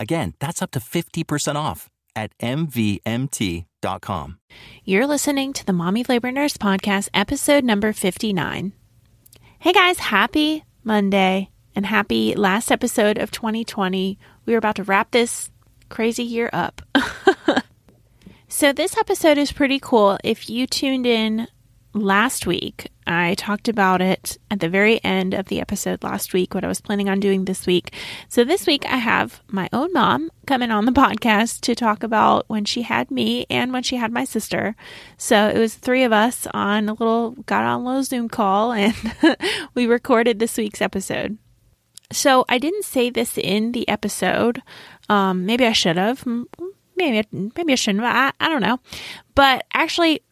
Again, that's up to 50% off at MVMT.com. You're listening to the Mommy Labor Nurse Podcast, episode number 59. Hey guys, happy Monday and happy last episode of 2020. We are about to wrap this crazy year up. so, this episode is pretty cool. If you tuned in last week, I talked about it at the very end of the episode last week, what I was planning on doing this week. So, this week I have my own mom coming on the podcast to talk about when she had me and when she had my sister. So, it was three of us on a little, got on little Zoom call and we recorded this week's episode. So, I didn't say this in the episode. Um, maybe I should have. Maybe, maybe I shouldn't. I, I don't know. But actually,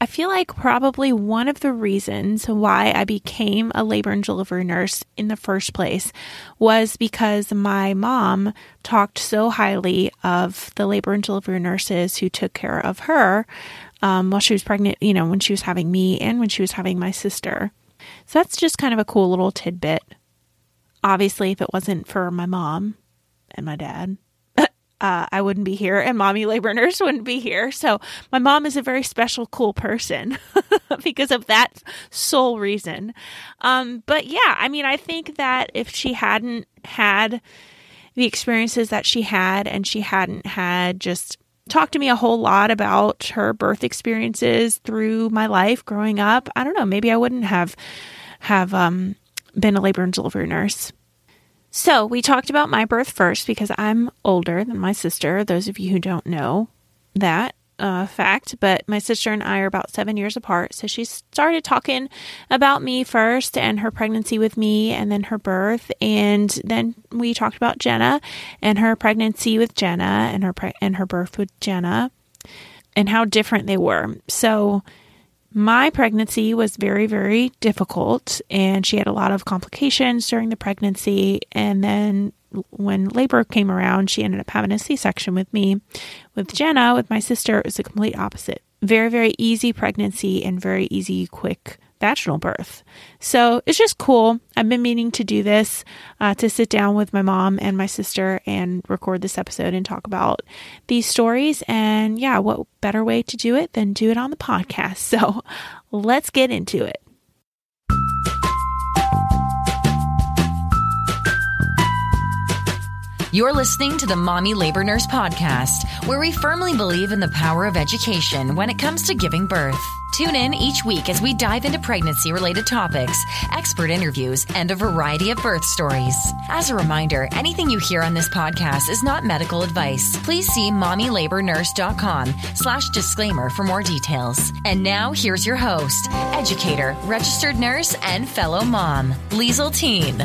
I feel like probably one of the reasons why I became a labor and delivery nurse in the first place was because my mom talked so highly of the labor and delivery nurses who took care of her um, while she was pregnant, you know, when she was having me and when she was having my sister. So that's just kind of a cool little tidbit. Obviously, if it wasn't for my mom and my dad, uh, I wouldn't be here and mommy labor nurse wouldn't be here. So my mom is a very special, cool person because of that sole reason. Um, but yeah, I mean, I think that if she hadn't had the experiences that she had and she hadn't had just talked to me a whole lot about her birth experiences through my life growing up, I don't know, maybe I wouldn't have have um, been a labor and delivery nurse. So, we talked about my birth first because I'm older than my sister. Those of you who don't know that uh, fact, but my sister and I are about seven years apart. So, she started talking about me first and her pregnancy with me, and then her birth. And then we talked about Jenna and her pregnancy with Jenna and her, pre- and her birth with Jenna and how different they were. So, my pregnancy was very, very difficult, and she had a lot of complications during the pregnancy. And then when labor came around, she ended up having a C section with me. With Jenna, with my sister, it was the complete opposite. Very, very easy pregnancy and very easy, quick vaginal birth. So it's just cool. I've been meaning to do this uh, to sit down with my mom and my sister and record this episode and talk about these stories. And yeah, what better way to do it than do it on the podcast? So let's get into it. You're listening to the Mommy Labor Nurse Podcast, where we firmly believe in the power of education when it comes to giving birth. Tune in each week as we dive into pregnancy related topics, expert interviews, and a variety of birth stories. As a reminder, anything you hear on this podcast is not medical advice. Please see mommylabornurse.com slash disclaimer for more details. And now here's your host, educator, registered nurse, and fellow mom, Liesel Teen.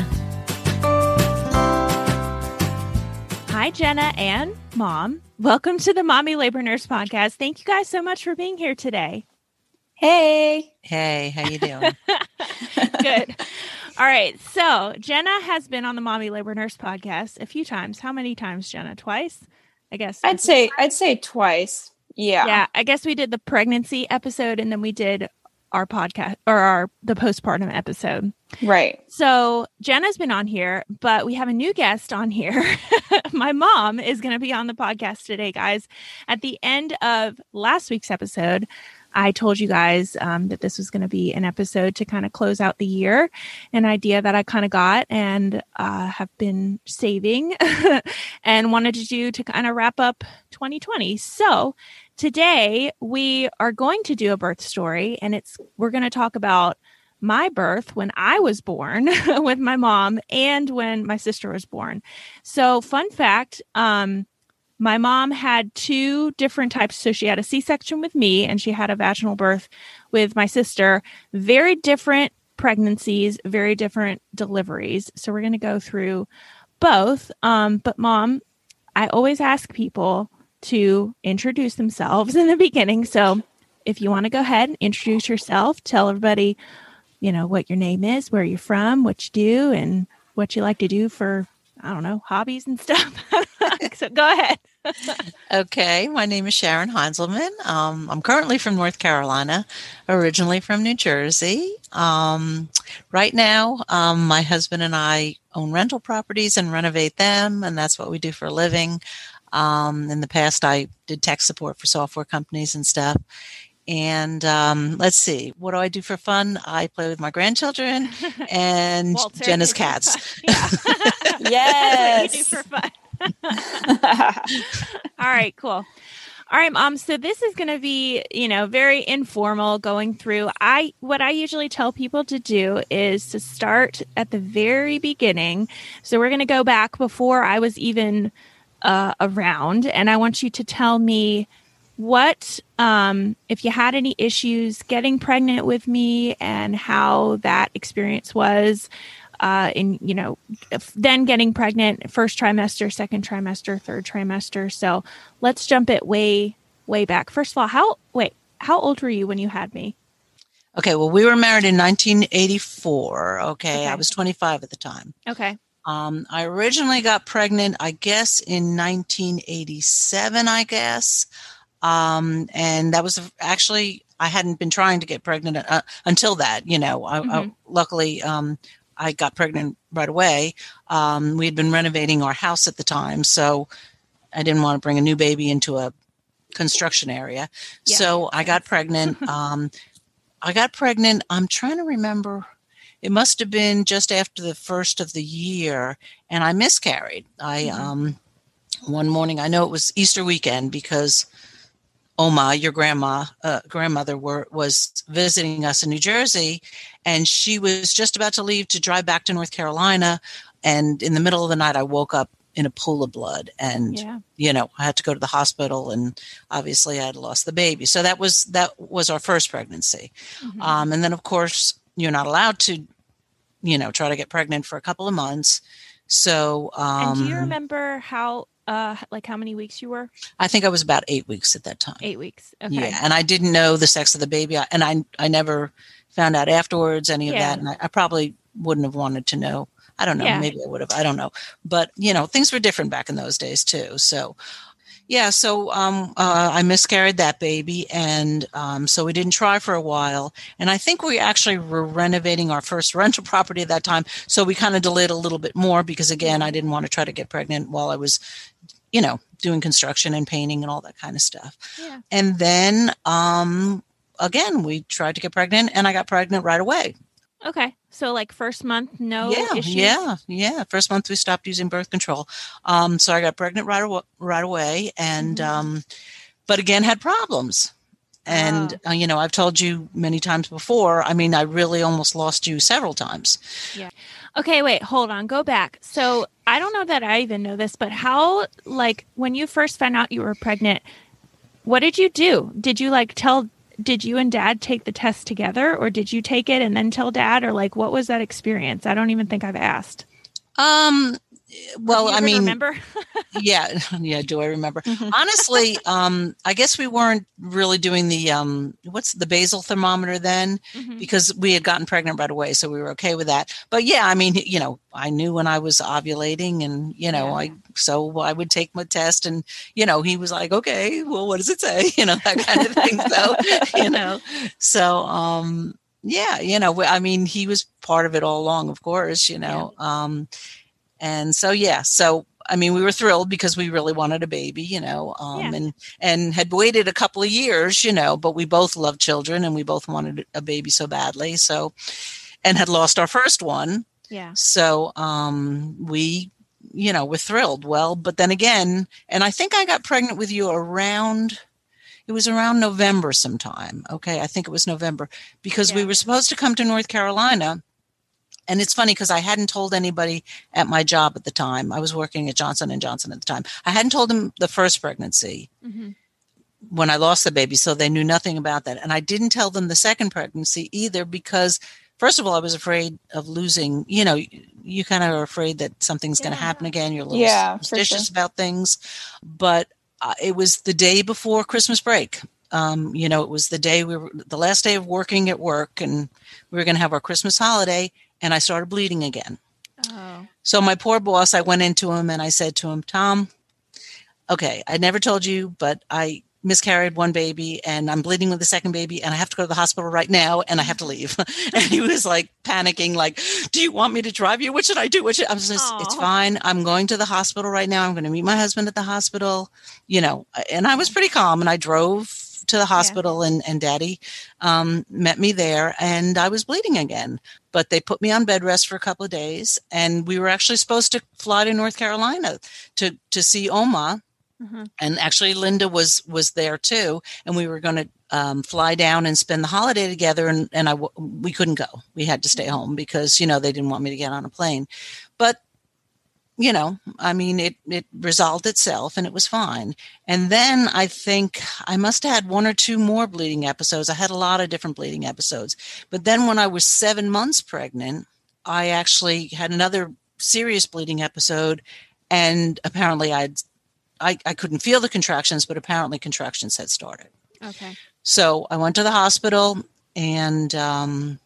Hi, Jenna and mom. Welcome to the Mommy Labor Nurse Podcast. Thank you guys so much for being here today. Hey. Hey, how you doing? Good. All right. So Jenna has been on the Mommy Labor Nurse podcast a few times. How many times, Jenna? Twice? I guess. I'd say I'd say twice. Yeah. Yeah. I guess we did the pregnancy episode and then we did our podcast or our the postpartum episode. Right. So Jenna's been on here, but we have a new guest on here. My mom is going to be on the podcast today, guys. At the end of last week's episode, I told you guys um, that this was going to be an episode to kind of close out the year, an idea that I kind of got and uh, have been saving and wanted to do to kind of wrap up 2020. So today we are going to do a birth story and it's we're going to talk about my birth when I was born with my mom and when my sister was born. So, fun fact, um my mom had two different types. So she had a C section with me and she had a vaginal birth with my sister. Very different pregnancies, very different deliveries. So we're going to go through both. Um, but, mom, I always ask people to introduce themselves in the beginning. So if you want to go ahead and introduce yourself, tell everybody, you know, what your name is, where you're from, what you do, and what you like to do for, I don't know, hobbies and stuff. so go ahead okay, my name is Sharon Heinzelman. Um, I'm currently from North Carolina, originally from New Jersey. Um, right now, um, my husband and I own rental properties and renovate them, and that's what we do for a living. Um, in the past, I did tech support for software companies and stuff. And um, let's see, what do I do for fun? I play with my grandchildren and Walter, Jenna's cats. yes. for fun. All right, cool. All right, mom. So this is going to be, you know, very informal going through. I what I usually tell people to do is to start at the very beginning. So we're going to go back before I was even uh, around, and I want you to tell me what um, if you had any issues getting pregnant with me and how that experience was uh, in you know then getting pregnant first trimester second trimester third trimester. So let's jump it way way back. First of all how wait how old were you when you had me? Okay well we were married in 1984 okay, okay. i was 25 at the time. Okay. Um, i originally got pregnant i guess in 1987 i guess um, and that was actually I hadn't been trying to get pregnant uh, until that. You know, I, mm-hmm. I, luckily um, I got pregnant right away. Um, we had been renovating our house at the time, so I didn't want to bring a new baby into a construction area. Yeah. So I got pregnant. um, I got pregnant. I'm trying to remember. It must have been just after the first of the year, and I miscarried. I mm-hmm. um, one morning. I know it was Easter weekend because Oma, your grandma, uh, grandmother, were, was visiting us in New Jersey, and she was just about to leave to drive back to North Carolina. And in the middle of the night, I woke up in a pool of blood, and yeah. you know, I had to go to the hospital, and obviously, I had lost the baby. So that was that was our first pregnancy, mm-hmm. um, and then of course, you're not allowed to, you know, try to get pregnant for a couple of months. So, um, and do you um, remember how uh like how many weeks you were? I think i was about eight weeks at that time. Eight weeks. Okay. Yeah and i didn't know the sex of the baby. And i i never found out afterwards any of yeah. that and I, I, probably wouldn't have wanted to know. I don't know. Yeah. maybe i would have. I don't know. But you know things were different back in those days too. So yeah, so um, uh, I miscarried that baby, and um, so we didn't try for a while. And I think we actually were renovating our first rental property at that time, so we kind of delayed a little bit more because, again, I didn't want to try to get pregnant while I was, you know, doing construction and painting and all that kind of stuff. Yeah. And then um, again, we tried to get pregnant, and I got pregnant right away. Okay. So like first month, no yeah, issues? Yeah, yeah. First month we stopped using birth control. Um, so I got pregnant right away, right away, and mm-hmm. um, but again had problems. And oh. uh, you know, I've told you many times before. I mean, I really almost lost you several times. Yeah. Okay, wait, hold on. Go back. So I don't know that I even know this, but how like when you first found out you were pregnant, what did you do? Did you like tell did you and dad take the test together or did you take it and then tell dad or like what was that experience? I don't even think I've asked. Um well, I mean, remember? yeah, yeah. Do I remember? Mm-hmm. Honestly, um, I guess we weren't really doing the um, what's the basal thermometer then, mm-hmm. because we had gotten pregnant right away, so we were okay with that. But yeah, I mean, you know, I knew when I was ovulating, and you know, yeah. I so I would take my test, and you know, he was like, okay, well, what does it say? You know, that kind of thing. so you know, so um, yeah, you know, I mean, he was part of it all along, of course. You know. Yeah. Um, and so, yeah, so I mean, we were thrilled because we really wanted a baby, you know, um, yeah. and and had waited a couple of years, you know, but we both love children and we both wanted a baby so badly. So, and had lost our first one. Yeah. So, um, we, you know, were thrilled. Well, but then again, and I think I got pregnant with you around. It it was around November sometime. Okay, I think it was November because we were supposed to come to North Carolina. And it's funny because I hadn't told anybody at my job at the time. I was working at Johnson and Johnson at the time. I hadn't told them the first pregnancy Mhm. when I lost the baby, so they knew nothing about that. And I didn't tell them the second pregnancy either because, first of all, I was afraid of losing. You know, you, kind of are afraid that something's going to happen again. You're a little Yeah, suspicious sure. about things. But uh, it was the day before Christmas break. Um, you know, it was the day we were the last day of working at work, and we were going to have our Christmas holiday. And I started bleeding again. Oh. So my poor boss, I went into him and I said to him, Tom, okay, I never told you, but I miscarried one baby and I'm bleeding with the second baby and I have to go to the hospital right now and I have to leave. and he was like panicking, like, do you want me to drive you? What should I do? What should I was just, it's fine. I'm going to the hospital right now. I'm going to meet my husband at the hospital, you know, and I was pretty calm and I drove to the hospital and, and daddy um, met me there and I was bleeding again but they put me on bed rest for a couple of days and we were actually supposed to fly to north carolina to to see oma. Mhm. and actually linda was was there too and we were going to um, fly down and spend the holiday together and, and I w- we couldn't go. We had to stay home because you know they didn't want me to get on a plane. But you know i mean it it resolved itself and it was fine. And then i think i must have had one or two more bleeding episodes. I had a lot of different bleeding episodes. But then when i was seven months pregnant i actually had another serious bleeding episode. And apparently i'd I, I couldn't feel the contractions but apparently contractions had started. Okay. so I went to the hospital, and um,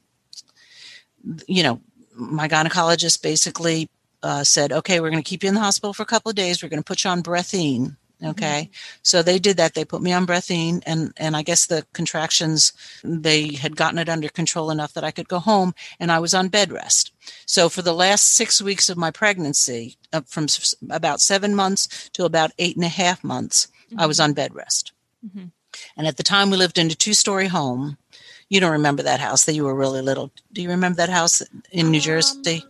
you know, my gynecologist basically uh, said, "Okay, we're going to keep you in the hospital for a couple of days. We're going to put you on Brethine." Okay, so they did that. They put me on Brethine, and and I guess the contractions they had gotten it under control enough that I could go home, and I was on bed rest. So for the last six weeks of my pregnancy, uh, from s- about seven months to about eight and a half months, I was on bed rest. Mhm. And at the time, we lived in a two story home. You don't remember that house that you were really little. Do you remember that house in New Jersey?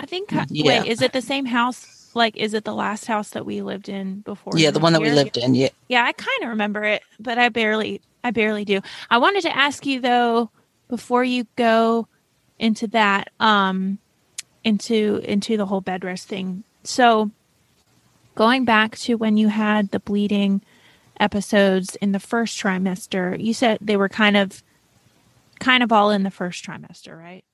I think. Yeah. Wait, is it the same house? Like, is it the last house that we lived in before? Yeah, the one that we lived in. Yeah. Yeah, I kind of remember it, but I barely, I barely do. I wanted to ask you though, before you go into that, um, into into the whole bed rest thing. So, going back to when you had the bleeding episodes in the first trimester, you said they were kind of, kind of all in the first trimester, right?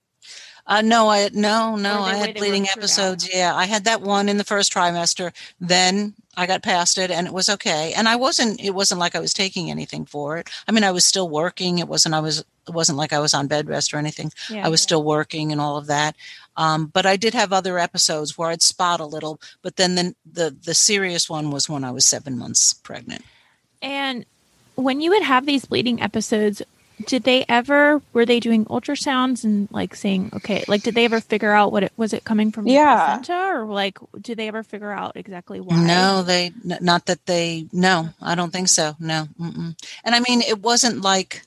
Uh, no, I no, no. I had bleeding episodes. Yeah, I had that one in the first trimester. Then I got past it, and it was okay. And I wasn't. It wasn't like I was taking anything for it. I mean, I was still working. It wasn't. I was. It wasn't like I was on bed rest or anything. Yeah. I was still working and all of that. Um, but I did have other episodes where I'd spot a little. But then the the the serious one was when I was seven months pregnant. And when you would have these bleeding episodes, did they ever were they doing ultrasounds and like saying okay, like did they ever figure out what it was it coming from the Yeah. placenta or like did they ever figure out exactly why? No, they not that they. No, I don't think so. No, Mm-mm. and I mean it wasn't like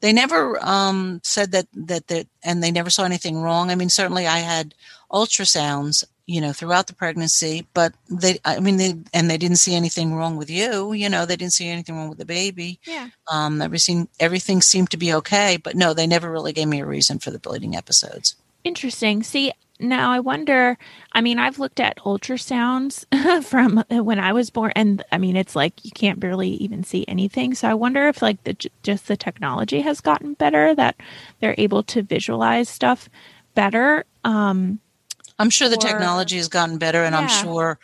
they never um, said that that that, and they never saw anything wrong. I mean, certainly I had ultrasounds, you know, throughout the pregnancy, but they, I mean, they and they didn't see anything wrong with you. You know, they didn't see anything wrong with the baby. Yeah. Um, everything everything seemed to be okay, but no, they never really gave me a reason for the bleeding episodes. Interesting. See, now I wonder. I mean, I've looked at ultrasounds from when I was born, and I mean, it's like you can't barely even see anything. So I wonder if, like, the just the technology has gotten better that they're able to visualize stuff better. Um, I'm sure the Or- technology has gotten better, and I'm sure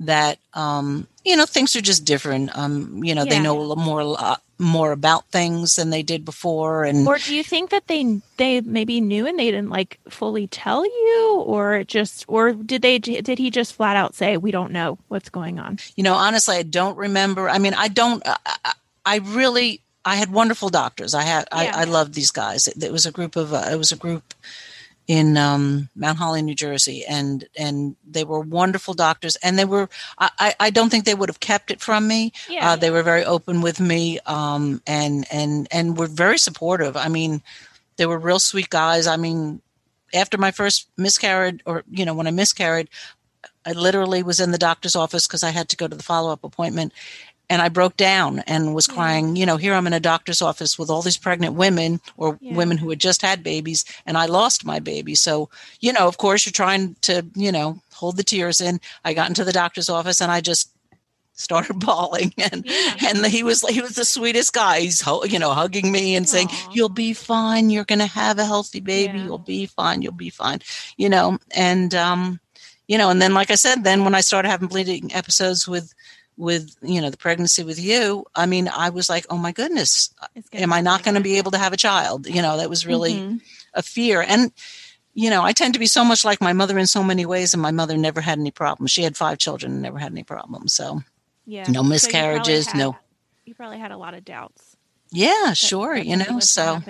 that um, you know things are just different. Um, you know, they know a little more a lot more about things than they did before, and or do you think that they they maybe knew and they didn't like fully tell you, or just, or did they did he just flat out say we don't know what's going on? you know, honestly, I don't remember. I mean, I don't. I, I- I really. I had wonderful doctors. I had. Yeah. I, I loved these guys. It, it was a group of. Uh, it was a group in um, Mount Holly, New Jersey, and and they were wonderful doctors. And they were. I, I don't think they would have kept it from me. Yeah, uh, they were very open with me, um, and and and were very supportive. I mean, they were real sweet guys. I mean, after my first miscarriage, or you know, when I miscarried, I literally was in the doctor's office because I had to go to the follow up appointment. And I broke down and was crying. You know, here I'm in a doctor's office with all these pregnant women or Yeah. women who had just had babies, and I lost my baby. So, you know, of course, you're trying to, you know, hold the tears in. I got into the doctor's office and I just started bawling and Yeah. and he was he was the sweetest guy he's you know hugging me and saying you'll be fine you're going to have a healthy baby Yeah. you'll be fine you'll be fine you know and um you know and then like i said then when i started having bleeding episodes with with you know the pregnancy with you i mean i was like oh my goodness am i not going to be able to have a child you know that was really Mhm. a fear and you know i tend to be so much like my mother in so many ways and my mother never had any problems she had five children and never had any problems so yeah. no So you miscarriages, had- no- You probably had a lot of doubts. yeah that- sure that you know so.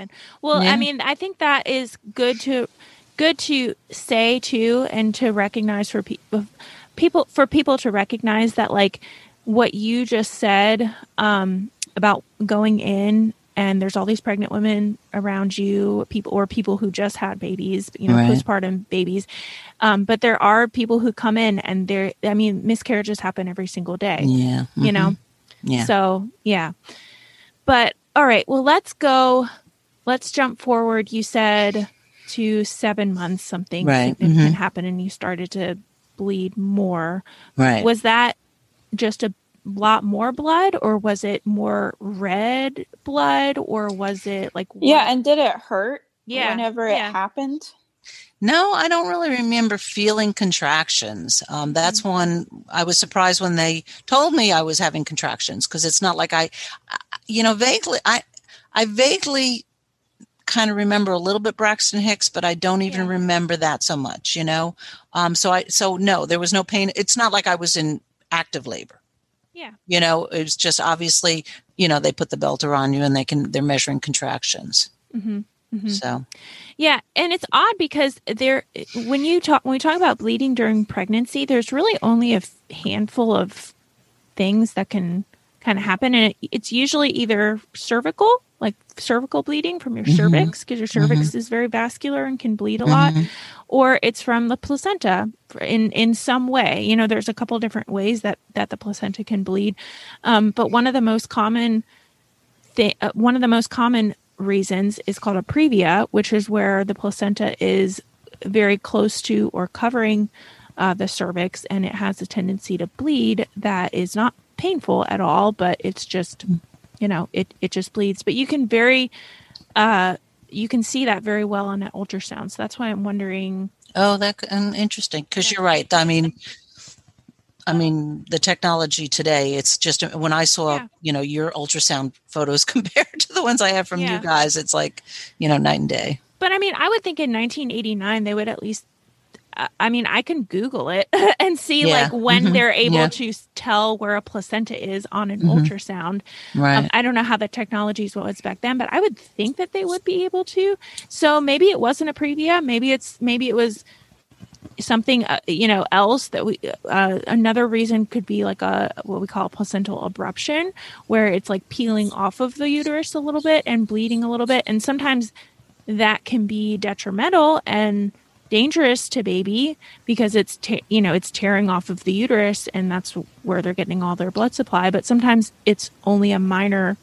Well, yeah. I mean, I think that is good to good to say too, and to recognize for people people for people to recognize that like what you just said um, about going in and there's all these pregnant women around you people or people who just had babies you know Right. postpartum babies um, but there are people who come in and they're i mean miscarriages happen every single day yeah you mhm, know yeah so yeah. But all right, well let's go let's jump forward. You said to seven months something Right, significant mhm. happened and you started to bleed more. right Was that just a lot more blood or was it more red blood or was it like Yeah, and did it hurt Yeah, whenever it happened? No, I don't really remember feeling contractions. Um, that's one I was surprised when they told me I was having contractions because it's not like I, I- you know, vaguely I, I vaguely kind of remember a little bit Braxton Hicks, but I don't even Yeah. remember that so much, you know. Um, so I, so no, there was no pain. It's not like I was in active labor. Yeah. You know, it's just obviously, you know, they put the belter on you and they can they're measuring contractions. Mhm, mhm. So Yeah, and it's odd because there when you talk when we talk about bleeding during pregnancy, there's really only a handful of things that can kind of happen and it, it's usually either cervical, like cervical bleeding from your Mhm. cervix because your cervix is very vascular and can bleed a lot, Mhm. or it's from the placenta in in some way. You know, there's a couple different ways that that the placenta can bleed. Um, but one of the most common thi- uh, one of the most common reasons is called a previa, which is where the placenta is very close to or covering uh, the cervix, and it has a tendency to bleed that is not painful at all, but it's just, you know, it it just bleeds. But you can very, uh, you can see that very well on an ultrasound. So that's why I'm wondering. Oh, that um, interesting. Because you're right. I mean, I mean, the technology today. It's just when I saw, Yeah. you know, your ultrasound photos compared to the ones I have from Yeah. you guys, it's like, you know, night and day. But I mean, I would think in 1989 they would at least. I- mean, I can Google it and see Yeah. like when Mhm. they're able Yeah. to tell where a placenta is on an Mhm. ultrasound. Right. Um, I don't know how the technology is what was back then, but I would think that they would be able to. So maybe it wasn't a previa. Maybe it's maybe it was something uh, you know else that we. Uh, another reason could be like a what we call a placental abruption, where it's like peeling off of the uterus a little bit and bleeding a little bit, and sometimes that can be detrimental and dangerous to baby because it's te- you know it's tearing off of the uterus and that's where they're getting all their blood supply but sometimes it's only a minor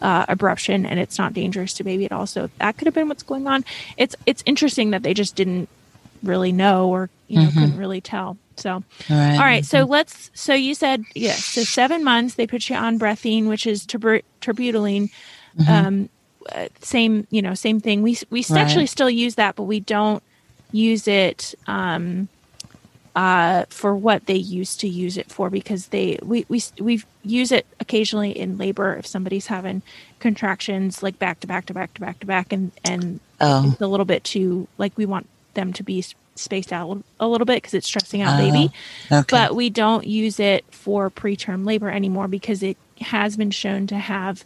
uh, abruption and it's not dangerous to baby at all so that could have been what's going on it's it's interesting that they just didn't really know or you know couldn't really tell so All right. all right, so let's. So you said yes. So seven months they put you on Brethine, which is terbut- terbutaline. Um, uh, same, you know, same thing. We we Right. actually still use that, but we don't use it um, uh, for what they used to use it for because they we we we use it occasionally in labor if somebody's having contractions like back to back to back to back to back, and and Oh. it's a little bit too like we want them to be spaced out a little bit because it's stressing out baby Okay. but we don't use it for preterm labor anymore because it has been shown to have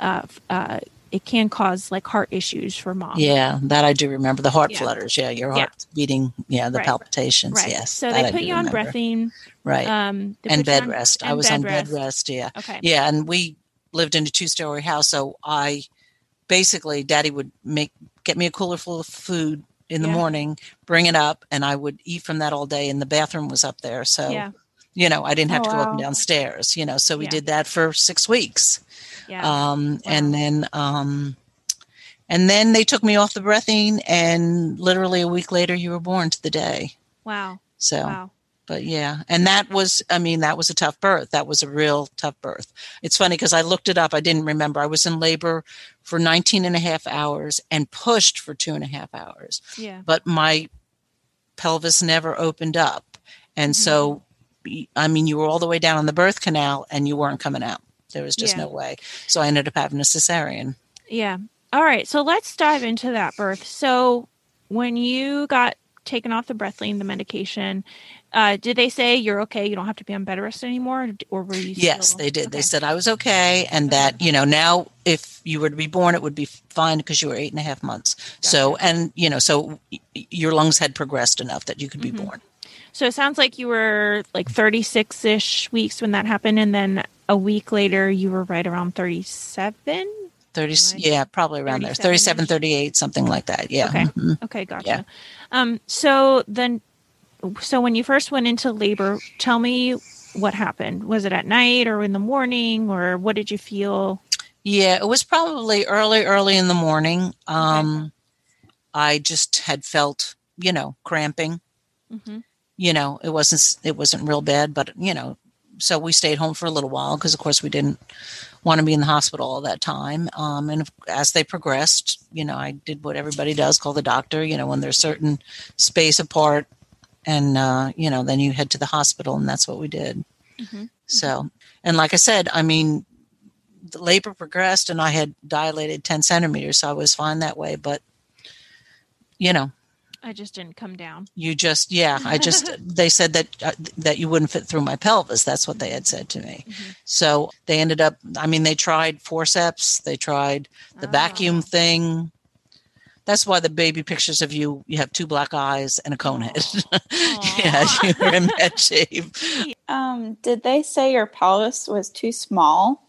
uh, uh, it can cause like heart issues for mom yeah, that I do remember. The heart Yeah. flutters. Yeah, your Yeah. heart beating. Yeah, the Right. palpitations. right Yes. so they put do you on remember. Brethine Right. um and bed on- rest. I and was on bed rest. Yeah. okay Yeah, and we lived in a two-story house, so I basically, Daddy would make get me a cooler full of food in the Yeah. morning, bring it up, and I would eat from that all day. And the bathroom was up there, so yeah You know, I didn't have Oh, to go up and wow. down stairs. You know, so we Yeah. did that for six weeks. Yeah. Um, and then, um, and then they took me off the Brethine, and literally a week later, you were born to the day. wow. So, Wow. but yeah, and that was, I mean, that was a tough birth. That was a real tough birth. It's funny because I looked it up. I didn't remember. I was in labor for 19 and a half hours and pushed for two and a half hours, Yeah. but my pelvis never opened up. And so, I mean, you were all the way down on the birth canal and you weren't coming out. There was just Yeah. no way. So I ended up having a cesarean. Yeah. All right. So let's dive into that birth. So when you got taken off the Brethine, the medication, uh, did they say you're okay? You don't have to be on bed rest anymore, or were you? Yes, still- they did. They said I was okay, and that you know now if you were to be born, it would be fine because you were eight and a half months. So and you know so y- your lungs had progressed enough that you could be Mm-hmm. born. So it sounds like you were like 36 ish weeks when that happened, and then a week later you were right around 37. 30 yeah probably around there 37 37 38 something like that yeah Okay. Mhm. Okay, gotcha. Yeah. Um, so then, so when you first went into labor, tell me what happened. Was it at night or in the morning, or what did you feel? yeah it was probably early early in the morning um i just had felt you know cramping Mm-hmm. you know it wasn't it wasn't real bad but you know so we stayed home for a little while because of course we didn't want to be in the hospital all that time um, and as they progressed you know i did what everybody does call the doctor you know when there's certain space apart and uh, you know then you head to the hospital and that's what we did Mhm. so and like i said i mean the labor progressed and i had dilated 10 centimeters so i was fine that way but you know I just didn't come down. you just yeah i just they said that uh, that you wouldn't fit through my pelvis. That's what they had said to me. So they ended up i mean they tried forceps they tried the vacuum thing. That's why the baby pictures of you you have two black eyes and a cone head. Yeah you were in bad shape. Um, did they say your pelvis was too small?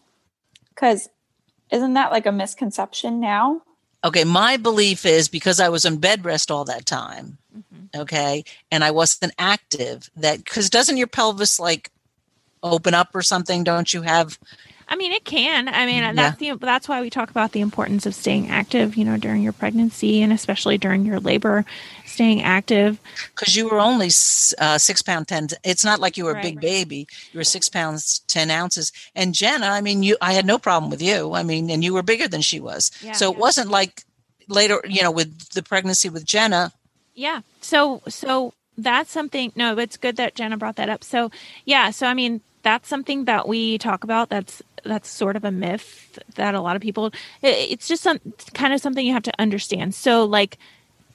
Because isn't that like a misconception now? Okay my belief is because i was on bed rest all that time mm-hmm. okay and i wasn't active that because doesn't your pelvis like open up or something? Don't you have I mean, it can. I mean, Yeah. that's the that's why we talk about the importance of staying active. You know, during your pregnancy and especially during your labor, staying active. because you were only uh, six pound ten. It's not like you were a Right. big baby. You were six pounds ten ounces. And Jenna, I mean, you. I had no problem with you. I mean, and you were bigger than she was. Yeah. so it wasn't like later, you know, with the pregnancy with Jenna. Yeah. So so that's something no, it's good that Jenna brought that up. So yeah, so I mean that's something that we talk about. That's that's sort of a myth that a lot of people it- it's just some kind of something you have to understand. So like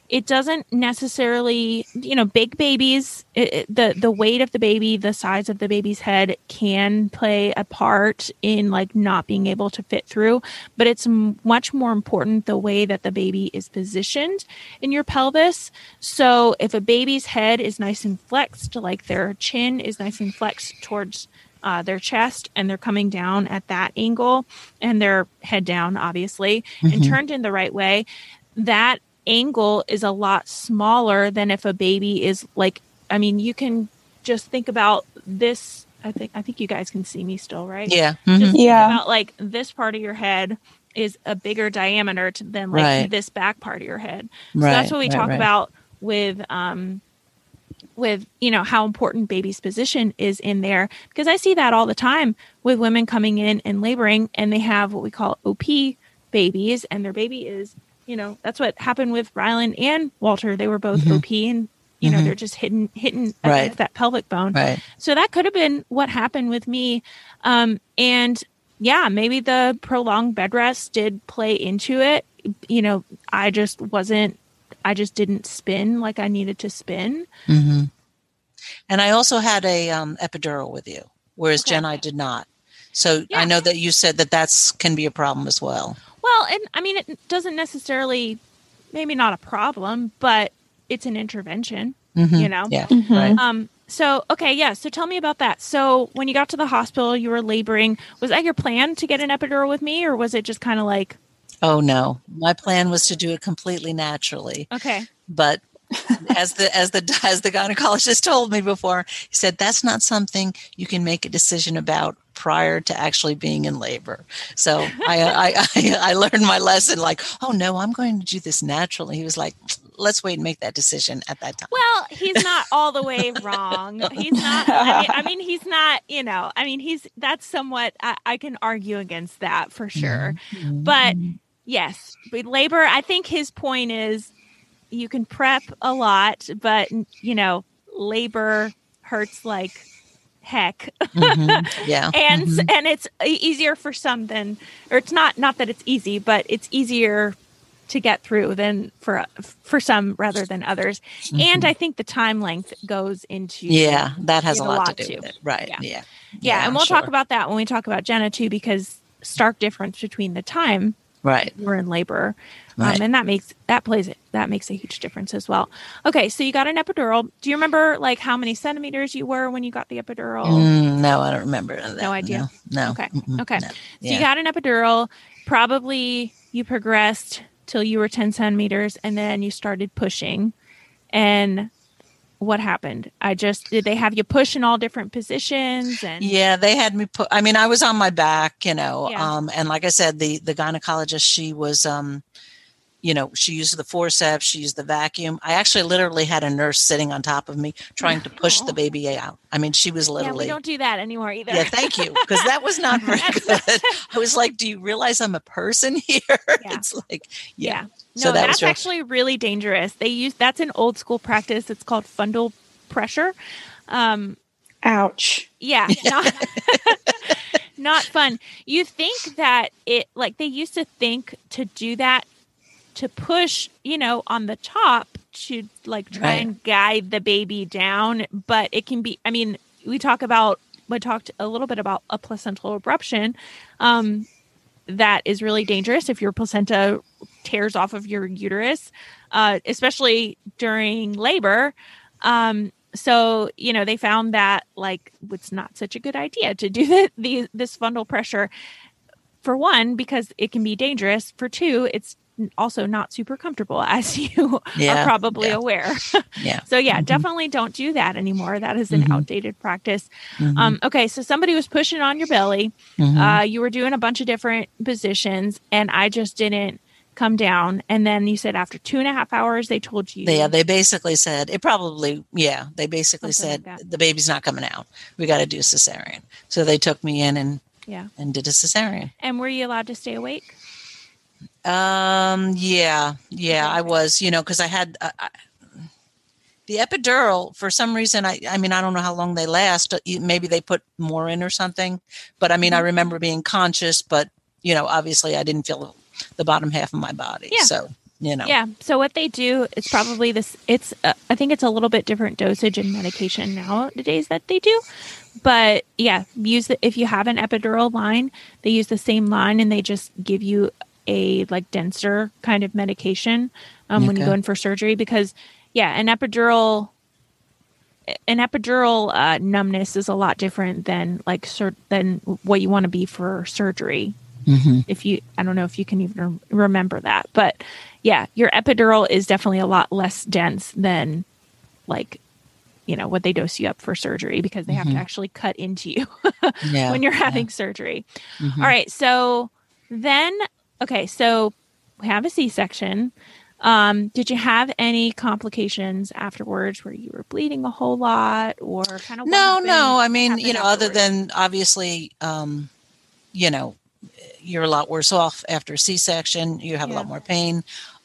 it doesn't necessarily you know big babies it, it- the the weight of the baby the size of the baby's head can play a part in like not being able to fit through but it's m- much more important the way that the baby is positioned in your pelvis so if a baby's head is nice and flexed like their chin is nice and flexed towards uh, their chest and they're coming down at that angle and their head down obviously and turned in the right way that angle is a lot smaller than if a baby is like I mean you can just think about this I think I think you guys can see me still right Yeah. just Mhm. think Yeah. about like this part of your head is a bigger diameter to, than like Right. this back part of your head so Right, that's what we right, talk right. about with um with you know how important baby's position is in there because I see that all the time with women coming in and laboring and they have what we call OP babies and their baby is you know that's what happened with Rylan and Walter they were both OP and you know Mhm. they're just hitting hitting Right. that pelvic bone Right. so that could have been what happened with me. Um, and yeah, maybe the prolonged bed rest did play into it. You know, I just wasn't, I just didn't spin like I needed to spin. hmm And I also had a um, epidural with you, whereas Okay. Jen, I did not. So Yeah. I know that you said that that's can be a problem as well. Well, and I mean, it doesn't necessarily, maybe not a problem, but it's an intervention, Mhm. you know? Yeah. Mhm. Right. Um, so okay, yeah. So tell me about that. So when you got to the hospital, you were laboring. Was that your plan to get an epidural with me, or was it just kind of like, Oh no, my plan was to do it completely naturally. okay, but as the as the as the gynecologist told me before, he said that's not something you can make a decision about prior to actually being in labor. So I, I, I, I learned my lesson. Like, oh no, I'm going to do this naturally. He was like, let's wait and make that decision at that time. Well, he's not all the way wrong. He's not. I mean, I mean, he's not. You know, I mean, he's that's somewhat. I, I can argue against that for sure, Mm-hmm. but yes, but labor. I think his point is you can prep a lot, but you know, labor hurts like heck Mhm. Yeah. and Mhm. and it's easier for some than or it's not not that it's easy but it's easier to get through than for for some rather than others and i think the time length goes into Mm-hmm. yeah, that has a lot, lot to do too. with it. Right. Yeah. Yeah. yeah, and we'll talk about that when we talk about jenna too because stark difference between the time Right. we're in labor Right. um, and that makes that plays it that makes a huge difference as well okay so you got an epidural do you remember like how many centimeters you were when you got the epidural Mm, no, I don't remember. That. No idea? No. no. Okay. Mm-mm. Okay. No. So you got an epidural. Probably you progressed till you were 10 centimeters and then you started pushing. And what happened? I just, did they have you push in all different positions? And Yeah, they had me put. I mean, I was on my back, you know, Yeah. um, and like I said, the the gynecologist, she was, um, you know, she used the forceps, she used the vacuum. I actually literally had a nurse sitting on top of me trying to push the baby out. I mean, she was yeah, literally. we don't do that anymore either. yeah, thank you, because that was not very good. I was like, "Do you realize I'm a person here?" It's like, yeah. yeah. No, So that that's real- actually really dangerous. They use, that's an old school practice. It's called fundal pressure. Um, Ouch. Yeah, not, not fun. You think that it like they used to think to do that to push, you know, on the top to like try Right. and guide the baby down, but it can be I mean, we talk about we talked a little bit about a placental abruption. Um that is really dangerous if your placenta tears off of your uterus, uh, especially during labor. Um, so you know they found that like it's not such a good idea to do the, the this fundal pressure for one because it can be dangerous for two it's also not super comfortable as you Yeah, are probably yeah. aware Yeah. so yeah Mhm. definitely don't do that anymore that is an Mhm. outdated practice Mhm. um, okay so somebody was pushing on your belly Mhm. uh, you were doing a bunch of different positions and i just didn't come down and then you said after two and a half hours they told you yeah, they basically said it probably. Yeah, they basically Something said like the baby's not coming out. We got to do cesarean. So they took me in and yeah and did a cesarean. and were you allowed to stay awake Um. Yeah. Yeah. I was. You know, because I had uh, I, the epidural. For some reason, I. I mean, I don't know how long they last. uh, Maybe they put more in or something. But I mean, Mm-hmm. I remember being conscious, but you know, obviously, I didn't feel the bottom half of my body. Yeah. So you know. Yeah. So what they do is probably this. It's uh, I think it's a little bit different dosage and medication nowadays that they do, but yeah, use the if you have an epidural line, they use the same line and they just give you a like denser kind of medication um, when you go in for surgery because yeah, an epidural. An epidural uh, numbness is a lot different than like sur- than what you want to be for surgery Mhm. if you i don't know if you can even remember that but yeah your epidural is definitely a lot less dense than like you know what they dose you up for surgery because they have to actually cut into you Yeah. when you're having surgery Mhm. all right so then okay so we have a c-section. Um did you have any complications afterwards where you were bleeding a whole lot or kind of no no. i mean you know other than obviously um you know you're a lot worse off after a c-section. You have a lot more pain.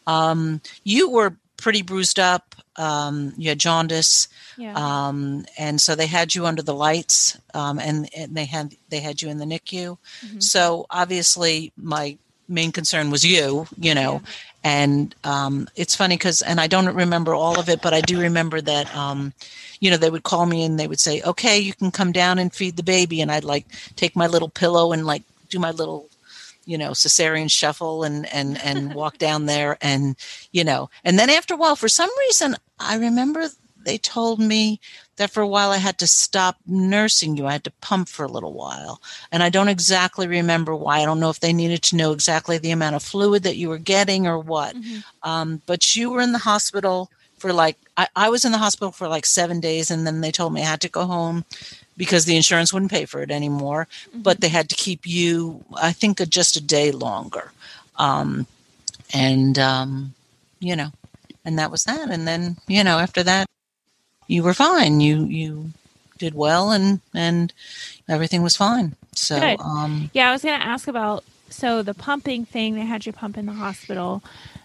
Um you were pretty bruised up. Um you had jaundice. Yeah. Um and so they had you under the lights um and, and they had they had you in the nicu Mhm. so obviously my main concern was you you know and um, it's funny because and i don't remember all of it but i do remember that um, you know they would call me and they would say okay you can come down and feed the baby and i'd like take my little pillow and like do my little you know cesarean shuffle and and and walk down there and you know and then after a while for some reason i remember they told me that for a while I had to stop nursing you. I had to pump for a little while. And I don't exactly remember why. I don't know if they needed to know exactly the amount of fluid that you were getting or what. Mhm. Um, but you were in the hospital for like I, I was in the hospital for like seven days and then they told me i had to go home because the insurance wouldn't pay for it anymore Mm-hmm. but they had to keep you i think just a day longer um, and um, you know and that was that and then you know after that you were fine you you did well and and everything was fine so um Yeah, I was going to ask about so the pumping thing. They had you pump in the hospital.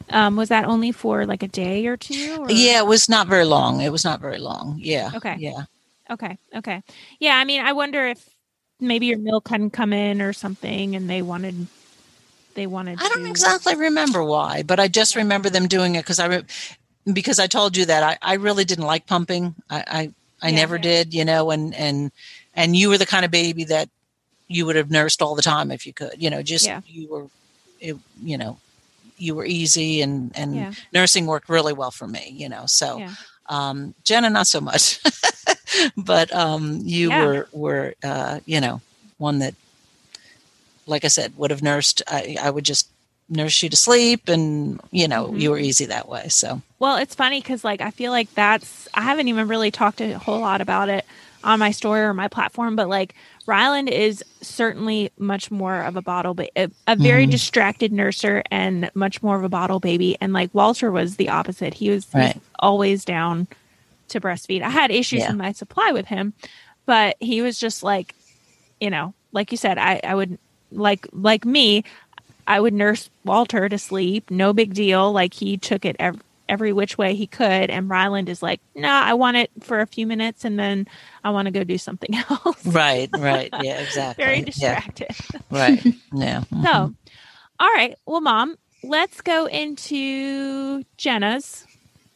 Um, was that only for like a day or two? Or? yeah it was not very long it was not very long yeah Okay. yeah Okay. Okay. Yeah. I mean, I wonder if maybe your milk hadn't come in or something, and they wanted they wanted. I don't to, exactly remember why, but I just remember them doing it because I re- because I told you that I, I really didn't like pumping. I I, I Yeah, never yeah. did, you know, and and and you were the kind of baby that you would have nursed all the time if you could, you know, just Yeah. you were, it, you know, you were easy and and nursing worked really well for me, you know. So um, Jenna, not so much, but um, you were were uh, you know one that, like I said, would have nursed. I, I would just nurse you to sleep, and you know Mhm. you were easy that way. So Well, it's funny because like I feel like that's I haven't even really talked a whole lot about it on my story or my platform, but like Ryland is certainly much more of a bottle, but a, a very Mhm. distracted nurser and much more of a bottle baby. And like Walter was the opposite. He was, he was Right. always down to breastfeed. I had issues Yeah. with my supply with him, but he was just like, you know, like you said, I, I would like like me, I would nurse Walter to sleep, no big deal. Like he took it every, every which way he could, and Ryland is like, no, I want it for a few minutes, and then I want to go do something else. right, right, yeah, exactly, Very Yeah, distracted. right, yeah. mhm. So, all right, well, Mom, let's go into Jenna's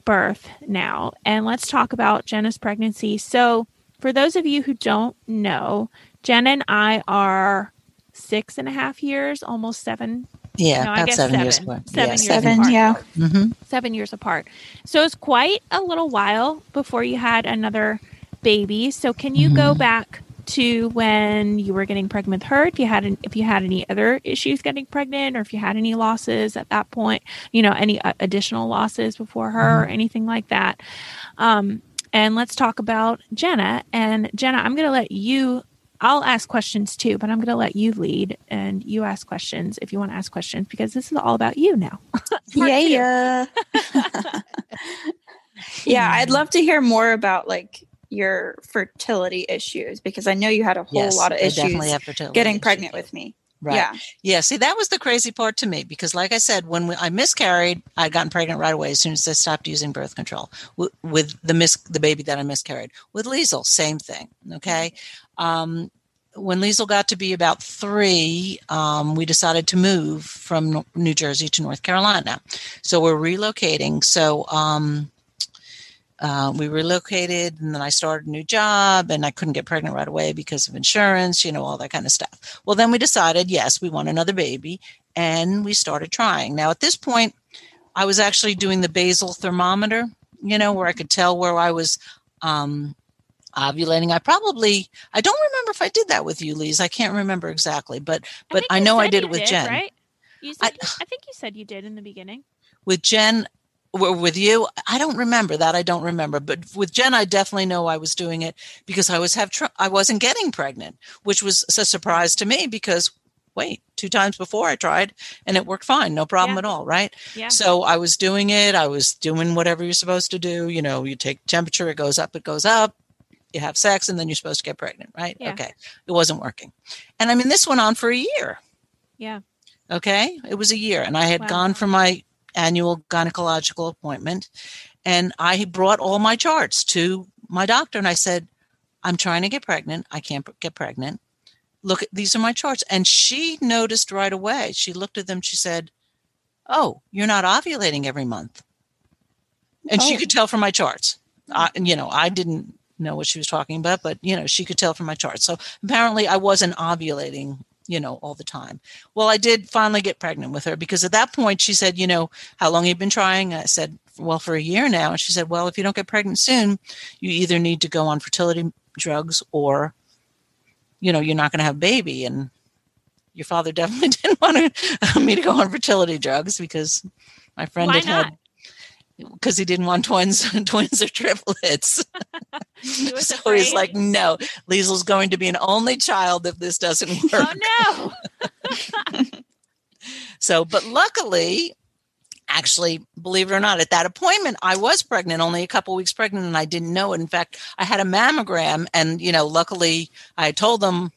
birth now, and let's talk about Jenna's pregnancy. So, for those of you who don't know, Jenna and I are six and a half years, almost seven yeah, no, I about guess seven, years seven. apart. Seven yeah, years Seven, apart. yeah. hmm seven years apart. So it's quite a little while before you had another baby. So can you go Mhm. back to when you were getting pregnant with her? If you had an, if you had any other issues getting pregnant, or if you had any losses at that point, you know, any uh, additional losses before her, or anything like that. Um, and let's talk about Jenna. And Jenna, I'm going to let you. I'll ask questions too, but I'm going to let you lead and you ask questions if you want to ask questions because this is all about you now. Part two. yeah, yeah. yeah, I'd love to hear more about like your fertility issues because I know you had a whole Yes, lot of issues getting issues. pregnant with me. Right. Yeah. Yeah, see, that was the crazy part to me because, like I said, when we, I miscarried, I'd gotten pregnant right away as soon as I stopped using birth control with, with the mis- the baby that I miscarried. With Liesel, same thing. Okay, um, when Liesel got to be about three, um, we decided to move from New Jersey to North Carolina. So we're relocating. So um, uh, we relocated, and then I started a new job, and I couldn't get pregnant right away because of insurance, you know, all that kind of stuff. Well, then we decided, yes, we want another baby, and we started trying. Now, at this point, I was actually doing the basal thermometer, you know, where I could tell where I was um, ovulating. I probably, I don't remember if I did that with you, Lise. I can't remember exactly, but but think I, know I did it with Jen. right? You I- I, think you said you did in the beginning. With Jen, w- with you, I don't remember that. I don't remember, but with Jen, I definitely know I was doing it because I was have tr- I wasn't getting pregnant, which was a surprise to me because wait, two times before I tried and it worked fine, no problem Yeah. at all, right? Yeah. So I was doing it. I was doing whatever you're supposed to do. You know, you take temperature, it goes up, it goes up. You have sex, and then you're supposed to get pregnant, right? Yeah. Okay. It wasn't working. And I mean, this went on for a year. Yeah. Okay. It was a year. And I had Wow. gone for my annual gynecological appointment and I brought all my charts to my doctor and I said, I'm trying to get pregnant. I can't get pregnant. Look, at these are my charts. And she noticed right away. She looked at them. She said, Oh, you're not ovulating every month. And she Oh. could tell from my charts. Hmm. I, you know, I didn't know what she was talking about, but, you know, she could tell from my charts. So apparently I wasn't ovulating, you know, all the time. Well, I did finally get pregnant with her because at that point she said, you know, how long have you been trying? I said, well, for a year now. And she said, well, if you don't get pregnant soon, you either need to go on fertility drugs or, you know, you're not going to have a baby. And your father definitely didn't want to, uh, me to go on fertility drugs because my friend Why had had not? Because he didn't want twins, twins or triplets. He so he's like, no, Liesel's going to be an only child if this doesn't oh, work. oh no. So, but luckily, actually, believe it or not, at that appointment, I was pregnant, only a couple weeks pregnant, and I didn't know it. In fact, I had a mammogram, and you know, luckily, I told them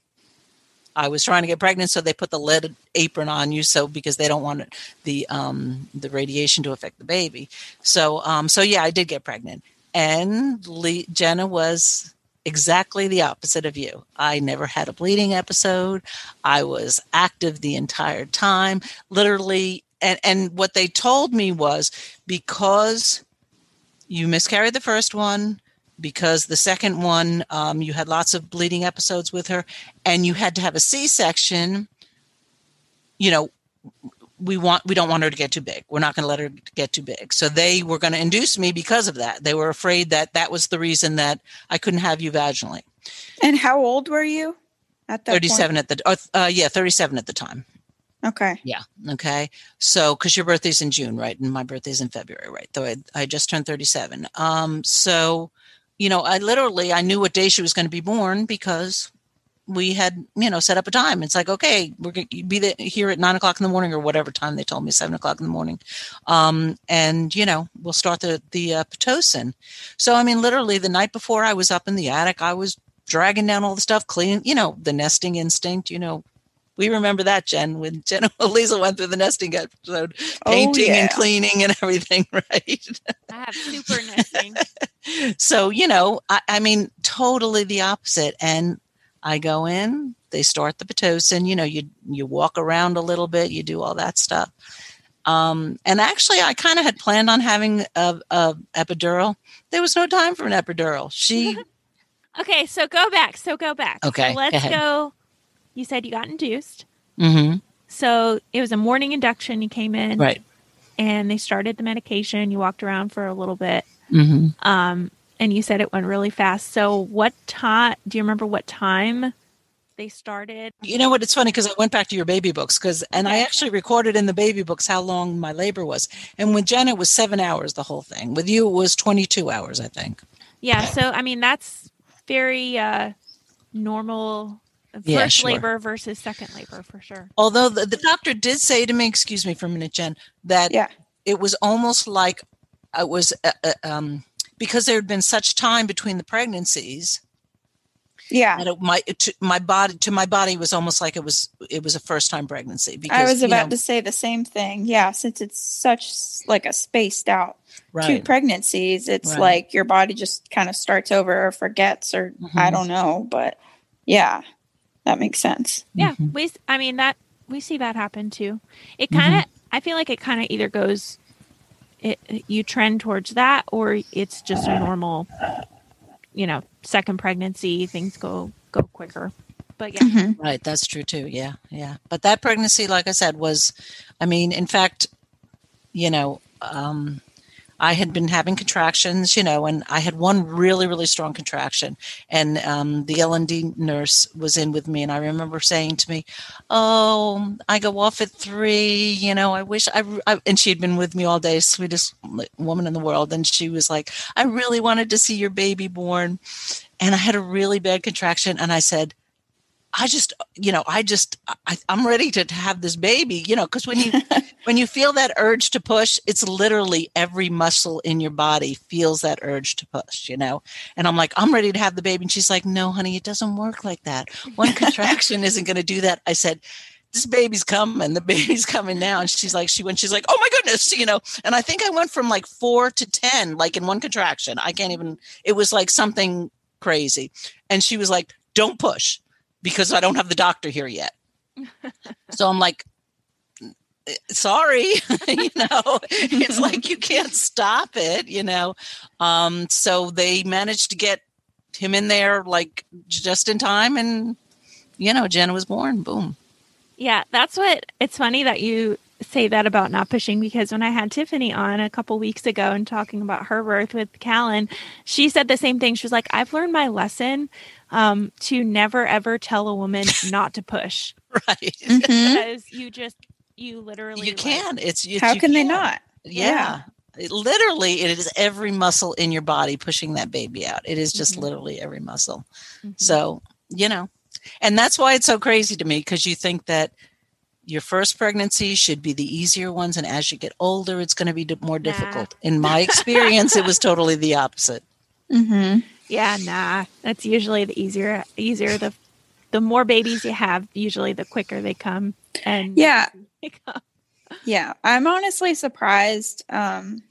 I was trying to get pregnant, so they put the lead apron on you, so because they don't want the um the radiation to affect the baby. So, um, so yeah, I did get pregnant, and Lee, Jenna was exactly the opposite of you. I never had a bleeding episode. I was active the entire time, literally. And, and what they told me was because you miscarried the first one, because the second one, um, you had lots of bleeding episodes with her, and you had to have a C section, you know, we want we don't want her to get too big. We're not going to let her get too big. So they were going to induce me because of that. They were afraid that that was the reason that I couldn't have you vaginally. And how old were you at that 37 at the uh, uh, yeah, 37 at the time. Okay. Yeah. Okay. So, because your birthday's in June, right? And my birthday's in February, right? Though I, I just turned 37. Um, so, you know, I literally, I knew what day she was going to be born because we had, you know, set up a time. It's like, okay, we're going to be here at nine o'clock in the morning or whatever time they told me, seven o'clock in the morning. Um, and, you know, we'll start the, the uh, Pitocin. So, I mean, literally the night before I was up in the attic, I was dragging down all the stuff, clean, you know, the nesting instinct, you know, we remember that, Jen, when Jen and Lisa went through the nesting episode, Oh, painting and cleaning and everything, right? I have super nesting. so, you know, I, I mean, totally the opposite. And I go in, they start the Pitocin, you know, you you walk around a little bit, you do all that stuff. Um, and actually, I kind of had planned on having a, a epidural. There was no time for an epidural. She Okay, so go back. So go back. Okay, go let's ahead. go. You said you got induced. Mhm, So it was a morning induction. You came in, right. and they started the medication. You walked around for a little bit, hmm um, and you said it went really fast. So what time? Do you remember what time they started? You know what? It's funny because I went back to your baby books because, and I actually recorded in the baby books how long my labor was. And with Jen, it was seven hours the whole thing. With you, it was twenty-two hours, I think. Yeah. So I mean, that's very uh, normal. First Yeah, sure. labor versus second labor for sure. Although the, the doctor did say to me, excuse me for a minute, Jen, that Yeah. it was almost like I was uh, uh, um, because there had been such time between the pregnancies Yeah. that it, my to, my body to my body was almost like it was it was a first time pregnancy. Because I was you about know, to say the same thing. Yeah, since it's such like a spaced out two pregnancies, it's Right. like your body just kind of starts over or forgets or I Mhm. don't know, but yeah, that makes sense. Yeah, Mm-hmm. we. I mean that we see that happen too. It Mm-hmm. kind of. I feel like it kind of either goes. It you trend towards that, or it's just a normal. You know, second pregnancy things go go quicker. But yeah, Mhm. Right, that's true too. Yeah, yeah. But that pregnancy, like I said, was, I mean, in fact, you know, um, I had been having contractions, you know, and I had one really, really strong contraction, and um, the L and D nurse was in with me, and I remember saying to me, "Oh, I go off at three, you know, I wish I,", I and she had been with me all day, sweetest woman in the world, and she was like, "I really wanted to see your baby born," and I had a really bad contraction, and I said. I just, you know, I just, I, I'm ready to, have this baby, you know, because when you when you feel that urge to push, it's literally every muscle in your body feels that urge to push, you know. And I'm like, I'm ready to have the baby, and she's like, No, honey, it doesn't work like that. One contraction isn't going to do that. I said. This baby's coming. The baby's coming now. And she's like, she went, she's like, oh my goodness, you know. And I think I went from like four to 10, like in one contraction. I can't even, it was like something crazy. And she was like, don't push because I don't have the doctor here yet. so I'm like, sorry, you know, it's like you can't stop it, you know. Um, so they managed to get him in there like just in time, and you know, Jenna was born. Boom. yeah, that's what. It's funny that you say that about not pushing because when I had Tiffany on a couple weeks ago and talking about her birth with Callan, she said the same thing. She was like, "I've learned my lesson um, to never ever tell a woman not to push Right. Mhm. because you just you literally You like- can. It's, it's How you can they not? Yeah. It- literally, it is every muscle in your body pushing that baby out. It is just Mhm. literally every muscle. Mhm. So, you know, and that's why it's so crazy to me because you think that your first pregnancy should be the easier ones. And as you get older, it's going to be d- more Nah. difficult. In my experience, it was totally the opposite. Mm-hmm. Yeah, nah. That's usually the easier easier the the more babies you have, usually the quicker they come. And Yeah. they come. Yeah, I'm honestly surprised. Um,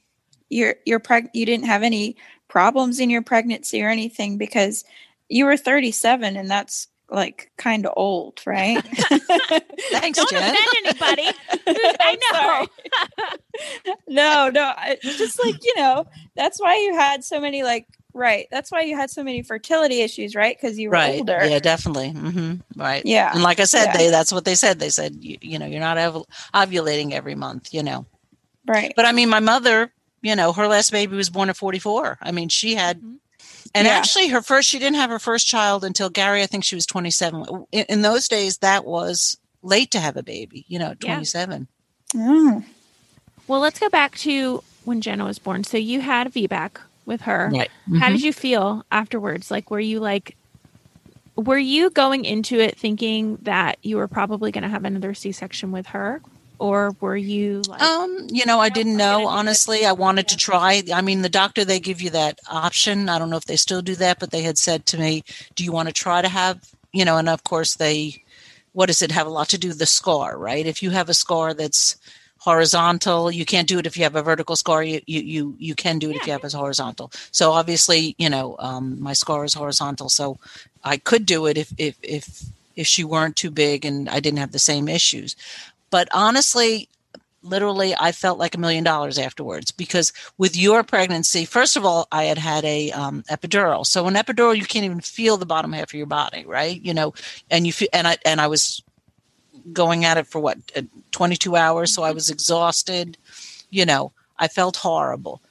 you're you're preg- you didn't have any problems in your pregnancy or anything because you were 37 and that's like kind of old, right? Thanks, Don't Jen. offend anybody. I know. no, no, I, just like you know, that's why you had so many like right. That's why you had so many fertility issues, right? Because you were Right. older. Yeah, definitely. hmm Right. Yeah. And like I said, Yeah. they that's what they said. They said, you, you know, you're not ov- ovulating every month, you know. Right. But I mean, my mother, you know, her last baby was born at 44. I mean, she had, Mhm. And Yeah. actually, her first, she didn't have her first child until Gary, I think she was 27. In, in those days, that was late to have a baby, you know, at Yeah. 27. Oh. Well, let's go back to when Jenna was born. So you had a VBAC with her. Right. How Mhm. did you feel afterwards? Like, were you like, were you going into it thinking that you were probably going to have another C section with her? Or were you like, Um, you know, I didn't know honestly. I wanted to try. I mean, the doctor they give you that option. I don't know if they still do that, but they had said to me, "Do you want to try to have?" You know, and of course they, what does it have a lot to do with the scar, right? If you have a scar that's horizontal, you can't do it if you have a vertical scar. You you you, you can do it if you have a horizontal. So obviously, you know, um, my scar is horizontal, so I could do it if if if if she weren't too big and I didn't have the same issues. But honestly, literally i felt like a million dollars afterwards because with your pregnancy first of all i had had a um, epidural. So an epidural you can't even feel the bottom half of your body right? You know and you feel and i and i was going at it for what uh, 22 hours so i was exhausted. You know i felt horrible.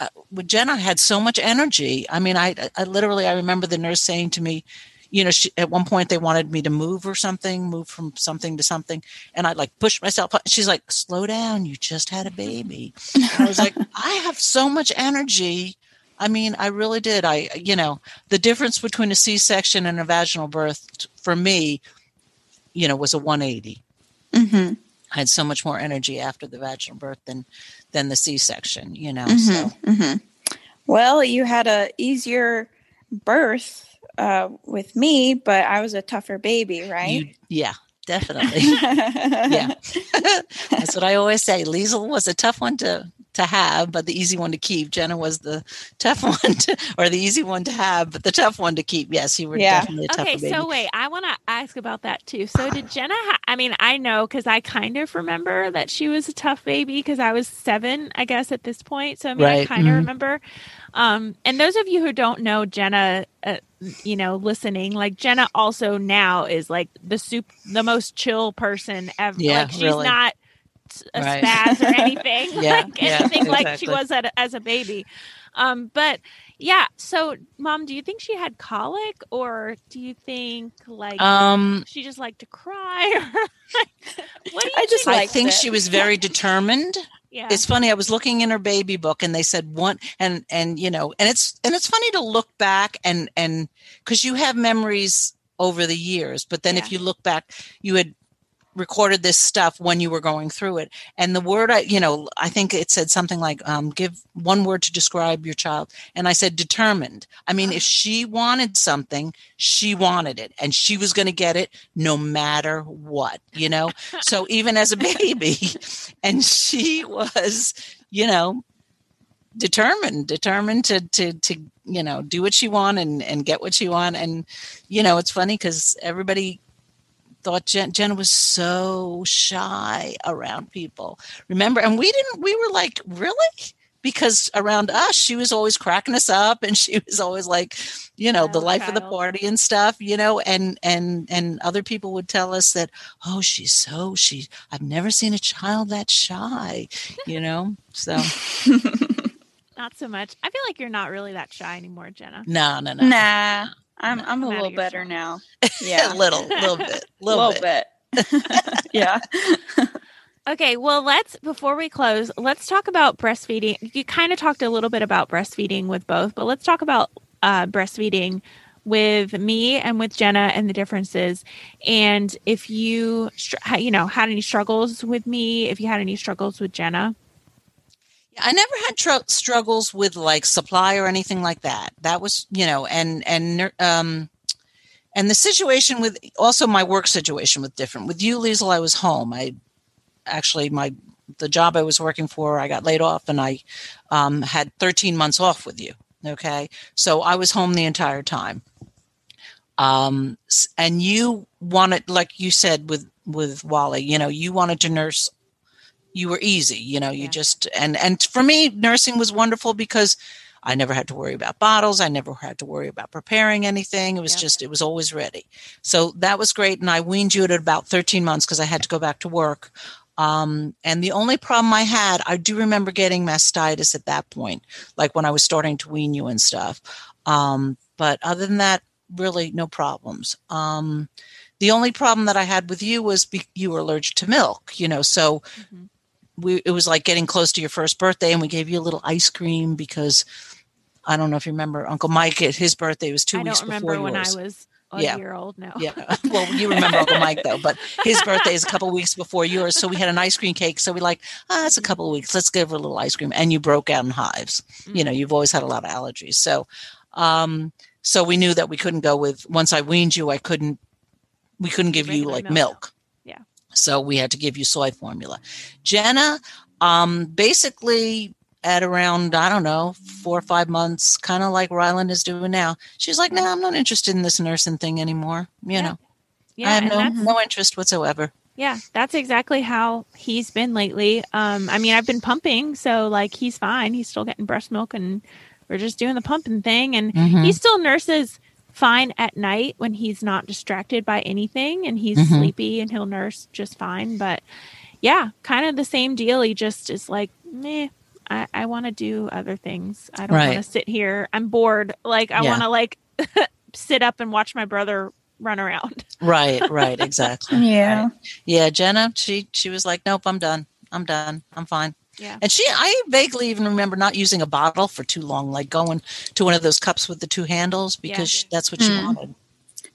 Uh, with Jenna, I had so much energy. I mean, I, I literally, I remember the nurse saying to me, you know, she, at one point they wanted me to move or something, move from something to something. And I like pushed myself. She's like, slow down. You just had a baby. And I was like, I have so much energy. I mean, I really did. I, you know, the difference between a C section and a vaginal birth for me, you know, was a 180. Mm-hmm. I had so much more energy after the vaginal birth than, than the C section, you know, Mhm, so. mhm. Well, you had a easier birth uh, with me, but I was a tougher baby, You, right? yeah, definitely. yeah. That's what I always say. Liesel was a tough one to to have, but the easy one to keep. Jenna was the tough one to, or the easy one to have, but the tough one to keep. Yes, you were Yeah. definitely a tougher okay, baby. so wait, I want to ask about that too. So did Jenna? Ha- I mean, I know because I kind of remember that she was a tough baby because I was seven, I guess, at this point. So I mean, I kind of mhm. remember. Um, and those of you who don't know Jenna, uh, you know, listening, like Jenna also now is like the soup, the most chill person ever. Yeah, like she's really. not a Right. spaz or anything, Yeah, like yeah, anything like she was at, as a baby. Um, but yeah, so mom, do you think she had colic or do you think like um, she just liked to cry what do you I just think? I think it. she was very determined. Yeah. It's funny. I was looking in her baby book, and they said one, and and you know, and it's and it's funny to look back and and because you have memories over the years, but then Yeah. if you look back, you had recorded this stuff when you were going through it. And the word i you know i think it said something like um, give one word to describe your child. And i said determined. I mean if she wanted something she wanted it and she was going to get it no matter what you know? So even as a baby and she was you know determined determined to to to you know do what she want and and get what she want. And you know it's funny because everybody thought Jen, Jen was so shy around people. Remember, and we didn't. We were like, really? Because around us, she was always cracking us up, and she was always like, you know, the Wild life of the party and stuff. You know, and and and other people would tell us that, oh, she's so she. I've never seen a child that shy. You know, so not so much. I feel like you're not really that shy anymore, Jenna. no, no, no, Nah, I'm I'm a I'm outta little better shell. now. Yeah, a little, little bit, a little, little bit. bit. yeah. Okay, well, let's before we close, let's talk about breastfeeding. You kind of talked a little bit about breastfeeding with both, but let's talk about uh, breastfeeding with me and with Jenna and the differences. And if you, you know, had any struggles with me, if you had any struggles with Jenna. I never had tr- struggles with like supply or anything like that. That was, you know, and and um, and the situation with also my work situation was different. With you, Liesel, I was home. I actually my the job I was working for, I got laid off, and I um, had 13 months off with you. Okay, so I was home the entire time. Um, and you wanted, like you said with with Wally, you know, you wanted to nurse. You were easy, you know. You yeah. just and and for me, nursing was wonderful because I never had to worry about bottles. I never had to worry about preparing anything. It was just, it was always ready. So that was great. And I weaned you at about 13 months because I had to go back to work. Um, and the only problem I had, I do remember getting mastitis at that point, like when I was starting to wean you and stuff. Um, but other than that, really no problems. Um, the only problem that I had with you was be- you were allergic to milk, you know, so mm-hmm. We, it was like getting close to your first birthday and we gave you a little ice cream because I don't know if you remember Uncle Mike at his birthday was two I weeks before. I don't remember when I was a yeah. year old now. yeah. Well, you remember Uncle Mike though, but his birthday is a couple weeks before yours. So we had an ice cream cake. So we like, ah, it's a couple of weeks. Let's give her a little ice cream. And you broke out in hives. Mm-hmm. You know, mm. you've always had a lot of allergies. So, um, so we knew that we couldn't go with once I weaned you, I couldn't we couldn't give you like milk. milk. So we had to give you soy formula. Jenna, um, basically at around I don't know four or five months, kind of like Ryland is doing now. She's like, "No, nah, I'm not interested in this nursing thing anymore." You yeah. know, yeah, I have no no interest whatsoever. Yeah, that's exactly how he's been lately. Um, I mean, I've been pumping, so like he's fine. He's still getting breast milk, and we're just doing the pumping thing. And mm-hmm. he still nurses fine at night when he's not distracted by anything, and he's mm-hmm. sleepy, and he'll nurse just fine. But yeah, kind of the same deal. He just is like, meh, I, I want to do other things. I don't right. want to sit here. I'm bored. Like I yeah. want to like sit up and watch my brother run around. right, right, exactly. yeah. Right. Yeah, Jenna, she she was like, "Nope, I'm done. I'm done. I'm fine." Yeah. And she I vaguely even remember not using a bottle for too long, like going to one of those cups with the two handles because yeah. that's what she hmm. wanted.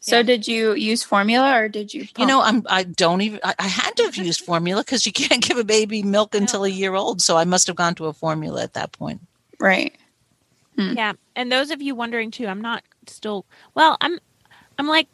So yeah. did you use formula or did you? Pump? You know, I'm. I don't even. I, I had to have used formula because you can't give a baby milk until a year old. So I must have gone to a formula at that point. Right. Hmm. Yeah, and those of you wondering too, I'm not still. Well, I'm. I'm like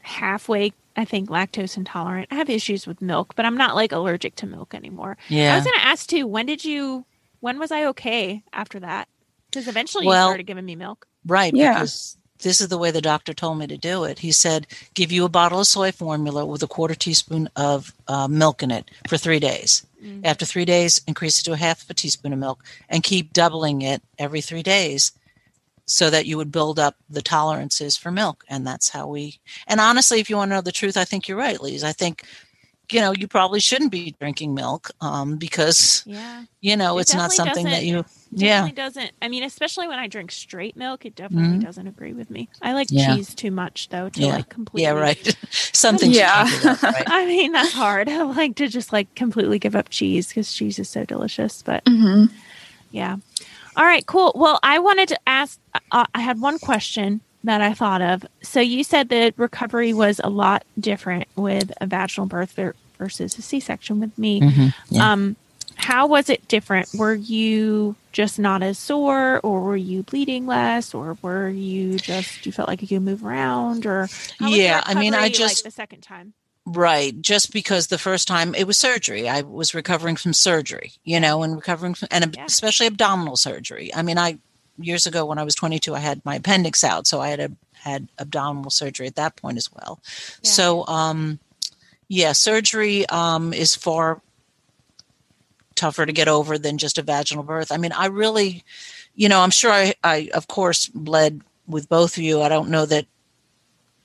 halfway. I think lactose intolerant. I have issues with milk, but I'm not like allergic to milk anymore. Yeah. I was going to ask too. When did you? When was I okay after that? Because eventually well, you started giving me milk. Right. Yeah. Because this is the way the doctor told me to do it. He said, give you a bottle of soy formula with a quarter teaspoon of uh, milk in it for three days. Mm-hmm. After three days, increase it to a half of a teaspoon of milk and keep doubling it every three days so that you would build up the tolerances for milk. And that's how we, and honestly, if you want to know the truth, I think you're right, Lise. I think you know you probably shouldn't be drinking milk um, because yeah. you know it it's not something that you yeah doesn't i mean especially when i drink straight milk it definitely mm-hmm. doesn't agree with me i like yeah. cheese too much though to yeah. like completely yeah right something yeah up, right? i mean that's hard i like to just like completely give up cheese because cheese is so delicious but mm-hmm. yeah all right cool well i wanted to ask uh, i had one question that I thought of. So you said that recovery was a lot different with a vaginal birth versus a C-section with me. Mm-hmm, yeah. Um, how was it different? Were you just not as sore, or were you bleeding less, or were you just you felt like you could move around, or yeah? I mean, I just like the second time. Right. Just because the first time it was surgery, I was recovering from surgery, you know, and recovering from, and yeah. especially abdominal surgery. I mean, I, years ago when I was 22, I had my appendix out. So I had a, had abdominal surgery at that point as well. Yeah. So, um, yeah, surgery um, is far tougher to get over than just a vaginal birth. I mean, I really, you know, I'm sure I, I of course, bled with both of you. I don't know that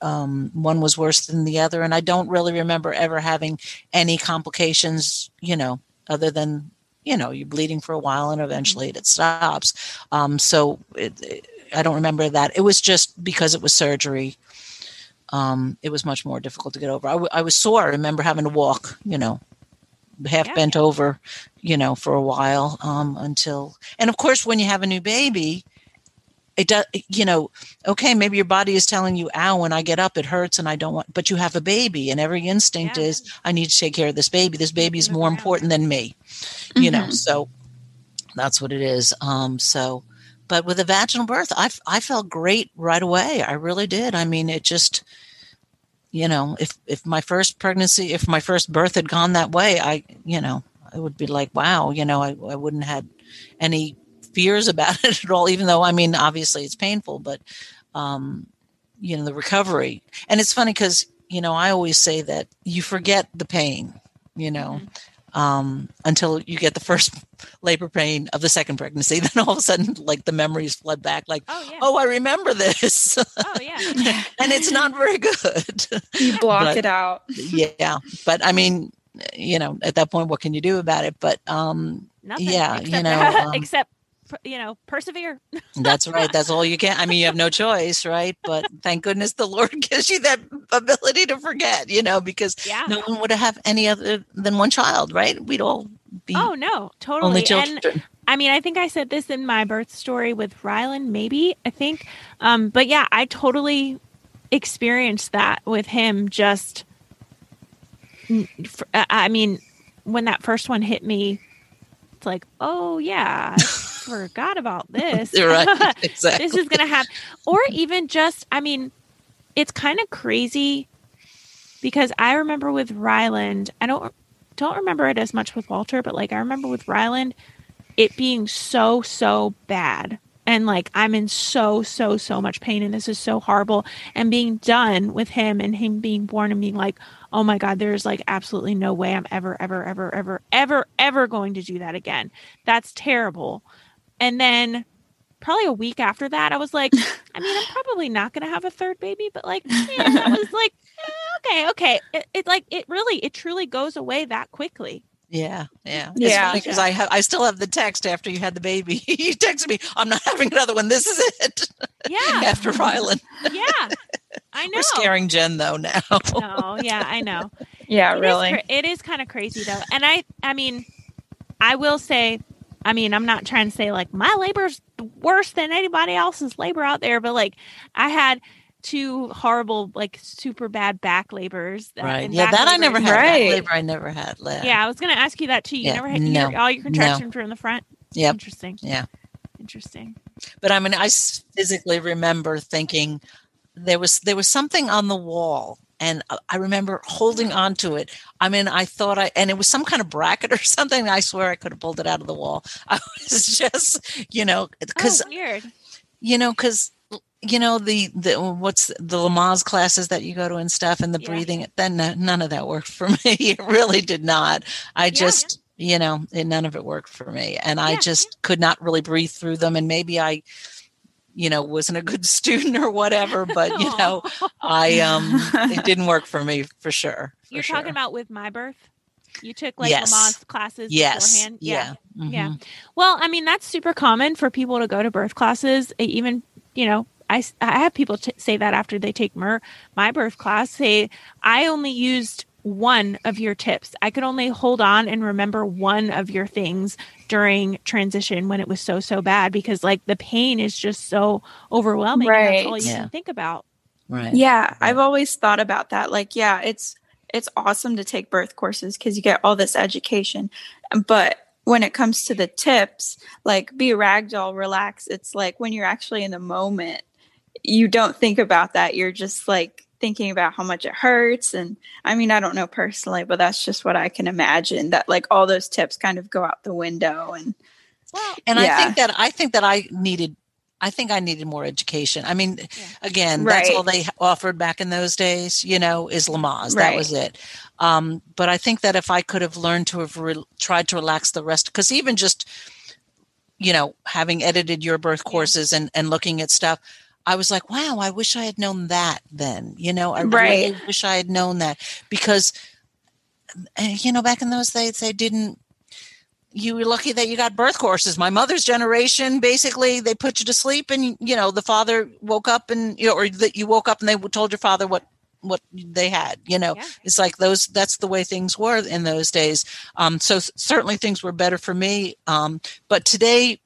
um, one was worse than the other, and I don't really remember ever having any complications, you know, other than you know you're bleeding for a while and eventually it stops. Um, so it, it, I don't remember that. It was just because it was surgery um, it was much more difficult to get over. I, w- I was sore. I remember having to walk, you know, half Yeah. bent over, you know, for a while um, until. And of course, when you have a new baby, it does. You know, okay, maybe your body is telling you, "Ow!" When I get up, it hurts, and I don't want. But you have a baby, and every instinct Yeah. is, "I need to take care of this baby. This baby is more important than me." You know, Mhm. so that's what it is. Um, so, but with a vaginal birth, I I felt great right away. I really did. I mean, it just you know, if if my first pregnancy, if my first birth had gone that way, I, you know, I would be like, wow, you know, I, I wouldn't have had any fears about it at all. Even though, I mean, obviously it's painful, but, um, you know, the recovery. And it's funny because you know, I always say that you forget the pain, you know, um, until you get the first labor pain of the second pregnancy. Then all of a sudden, like the memories flood back, like, Oh yeah. oh, I remember this, Oh yeah. and it's not very good. You block But- it out. yeah but i mean you know at that point what can you do about it but um Nothing. Yeah, you know, um, except you know, persevere. that's right that's all you can i mean you have no choice right but thank goodness the lord gives you that ability to forget you know because Yeah. no one would have any other than one child right we'd all be Oh no, totally. only and children I mean, I think I said this in my birth story with Ryland, maybe, I think. Um, but yeah, I totally experienced that with him just I mean, when that first one hit me, it's like, oh yeah, forgot about this. You're right exactly this is gonna happen. Or even just, I mean, it's kind of crazy because I remember with Ryland, I don't don't remember it as much with Walter, but like I remember with Ryland, it being so so bad. And like I'm in so so so much pain, and this is so horrible. And being done with him, and him being born, and being like, oh my god, there's like absolutely no way I'm ever ever ever ever ever ever going to do that again. That's terrible. And then probably a week after that, I was like, I mean, I'm probably not going to have a third baby, but like, yeah, I was like, eh, okay, okay. It, it like, it really, it truly goes away that quickly. yeah yeah Yeah. because i have i still have the text after you had the baby you texted me i'm not having another one this is it Yeah. after ryland Yeah. I know. we're scaring jen though now No, yeah, I know. Yeah, It is really. cra- it is kind of crazy though. And I, I mean, I will say, I mean, I'm not trying to say like my labor's worse than anybody else's labor out there, but like I had two horrible, like super bad back labors. right and yeah back that i never had Right. that labor i never had left Yeah, I was going to ask you that too. You Yeah, never had no, your, all your contractions were in the front. Yep. Interesting. Yeah. Interesting. but I mean, I physically remember thinking there was there was something on the wall, and I- remember holding on to it. I mean, I thought I and it was some kind of bracket or something. I swear I could have pulled it out of the wall. I was just, you know, because oh, weird. you know, because you know the the what's the Lamaze classes that you go to and stuff, and the Yeah. breathing. Then none of that worked for me. It really did not. I just. You know, none of it worked for me, and I Yeah, just could not really breathe through them. And maybe I, you know, wasn't a good student or whatever. But you know, I um, it didn't work for me for sure. for You're sure. talking about with my birth? You took like Yes. Lamaze classes yes, beforehand? yeah, Yeah. mhm. Well, I mean, that's super common for people to go to birth classes. Even, you know, I, I have people t- say that after they take mer- my birth class, say, I only used one of your tips. I could only hold on and remember one of your things during transition when it was so, so bad because, like, the pain is just so overwhelming. and Right. That's all you Yeah. can think about. right. Yeah, I've always thought about that. Like, yeah, it's it's awesome to take birth courses because you get all this education. But when it comes to the tips, like be a ragdoll, relax. It's like when you're actually in the moment, you don't think about that. You're just like thinking about how much it hurts. And I mean, I don't know personally, but that's just what I can imagine that like all those tips kind of go out the window. And Well, and I think that I think that I needed I think I needed more education. I mean, Yeah. again, that's all they offered back in those days, you know, is Lamaze. That was it. Um, but I think that if I could have learned to have re- tried to relax the rest, because even just, you know, having edited your birth Yeah. courses and, and looking at stuff, I was like, wow, I wish I had known that then. You know, I Right. really wish I had known that because, eh, you know, back in those days, they didn't you were lucky that you got birth courses. My mother's generation, basically, they put you to sleep, and you know the father woke up, and you know, or that you woke up and they told your father what what they had you know Yeah. it's like those that's the way things were in those days um so certainly things were better for me um but today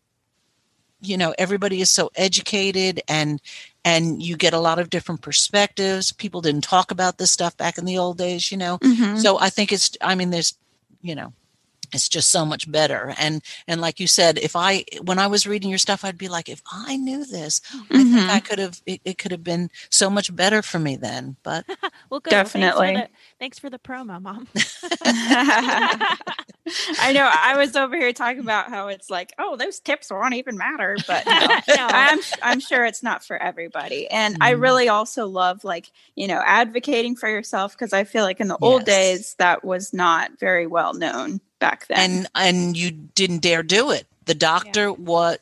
you know everybody is so educated and and you get a lot of different perspectives people didn't talk about this stuff back in the old days you know Mhm. so i think it's i mean there's you know it's just so much better and and like you said if i when i was reading your stuff i'd be like if i knew this i think Mhm. i could have it, it could have been so much better for me then but Well, good. Well, Definitely. thanks, for the, thanks for the promo, mom. I know. I was over here talking about how it's like, oh, those tips won't even matter, but no, No. I'm I'm sure it's not for everybody. And I Mhm. really also love like you know advocating for yourself because I feel like in the old days that was not very well known back then. and and you didn't dare do it the doctor what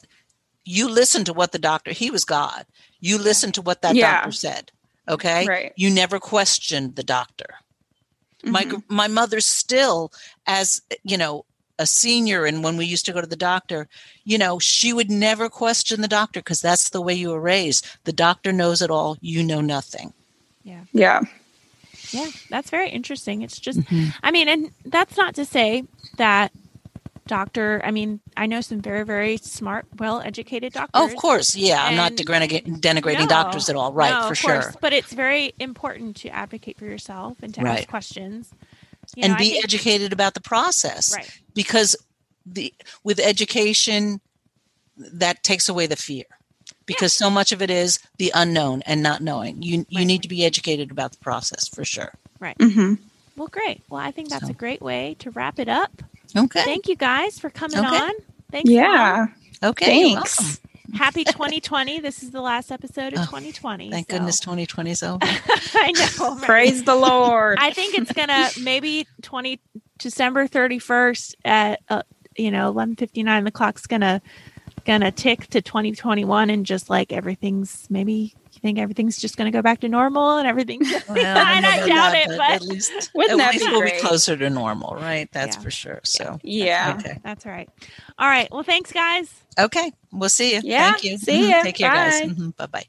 you listened to what the doctor he was god you listened to what that Yeah. doctor said okay Right. you never questioned the doctor my Mhm. gr my mother still as you know a senior and when we used to go to the doctor you know she would never question the doctor because that's the way you were raised the doctor knows it all you know nothing yeah. Yeah, Yeah, that's very interesting. It's just, Mhm. I mean, and that's not to say that doctor, I mean, I know some very, very smart, well educated doctors. oh of course yeah i'm not And- denigrating, denigrating No, doctors at all right no, for of sure course, but it's very important to advocate for yourself and to Right. ask questions. You and know, be think- educated about the process Right. because the with education that takes away the fear because so much of it is the unknown and not knowing you you Right. need to be educated about the process for sure hmm Well, great. Well, I think that's So. a great way to wrap it up. Okay Thank you guys for coming Okay. on. Thanks. Mom. Yeah. okay Thanks. Happy 2020. This is the last episode of Oh, 2020. thank so- goodness 2020 is over I know. right? Praise the Lord. I think it's gonna maybe 20 December 31st at uh, you know 11:59. The clock's gonna gonna tick to 2021, and just like everything's maybe you think everything's just gonna go back to normal and everything. Well, and know I doubt that, it, but at but least Wouldn't at that least be we'll be closer to normal right that's Yeah. for sure so yeah. okay that's right. All right. Well, thanks, guys. okay we'll see you Yeah, thank you see Mhm. ya. take care guys Bye. bye bye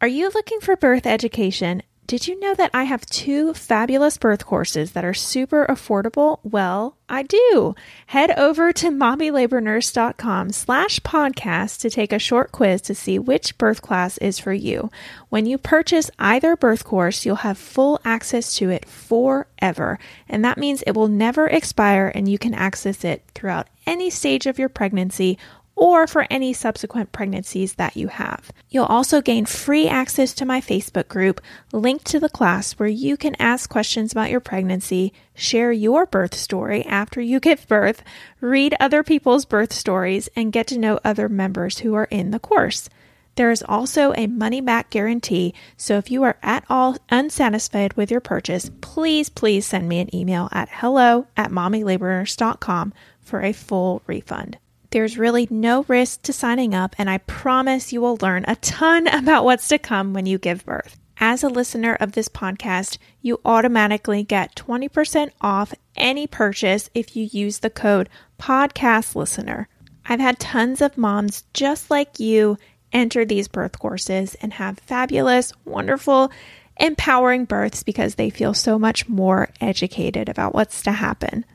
Are you looking for birth education? Did you know that I have two fabulous birth courses that are super affordable? Well, I do. Head over to mommylabornurse.com slash podcast to take a short quiz to see which birth class is for you. When you purchase either birth course, you'll have full access to it forever. And that means it will never expire and you can access it throughout any stage of your pregnancy or for any subsequent pregnancies that you have. You'll also gain free access to my Facebook group, linked to the class where you can ask questions about your pregnancy, share your birth story after you give birth, read other people's birth stories, and get to know other members who are in the course. There is also a money back guarantee, so if you are at all unsatisfied with your purchase, please, please send me an email at hello at mommylabornurse.com for a full refund. There's really no risk to signing up, and I promise you will learn a ton about what's to come when you give birth. As a listener of this podcast, you automatically get 20% off any purchase if you use the code podcast listener. I've had tons of moms just like you enter these birth courses and have fabulous, wonderful, empowering births because they feel so much more educated about what's to happen.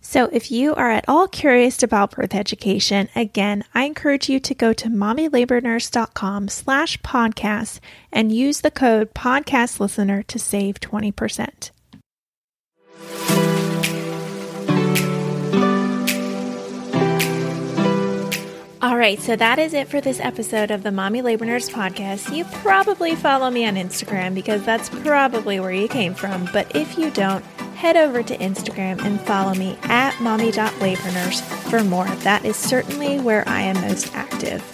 So, if you are at all curious about birth education, again, I encourage you to go to mommylabornurse.com slash podcast and use the code podcast listener to save 20%. All right, so that is it for this episode of the Mommy Labor Nurse podcast. You probably follow me on Instagram because that's probably where you came from. But if you don't, head over to Instagram and follow me at mommy.labornurse for more. That is certainly where I am most active.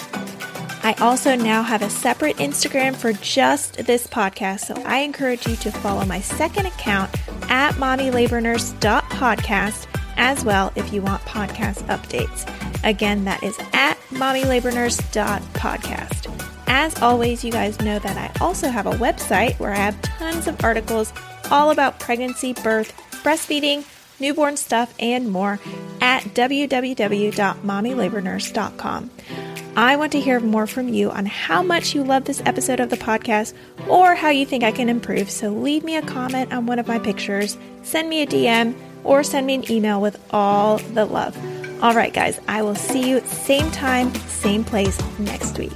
I also now have a separate Instagram for just this podcast, so I encourage you to follow my second account at mommylabornurse.podcast as well if you want podcast updates. Again, that is at mommylabornurse.podcast. As always, you guys know that I also have a website where I have tons of articles all about pregnancy, birth, breastfeeding, newborn stuff, and more at www.mommylabornurse.com. I want to hear more from you on how much you love this episode of the podcast or how you think I can improve. So leave me a comment on one of my pictures, send me a DM, or send me an email with all the love. All right, guys, I will see you same time, same place next week.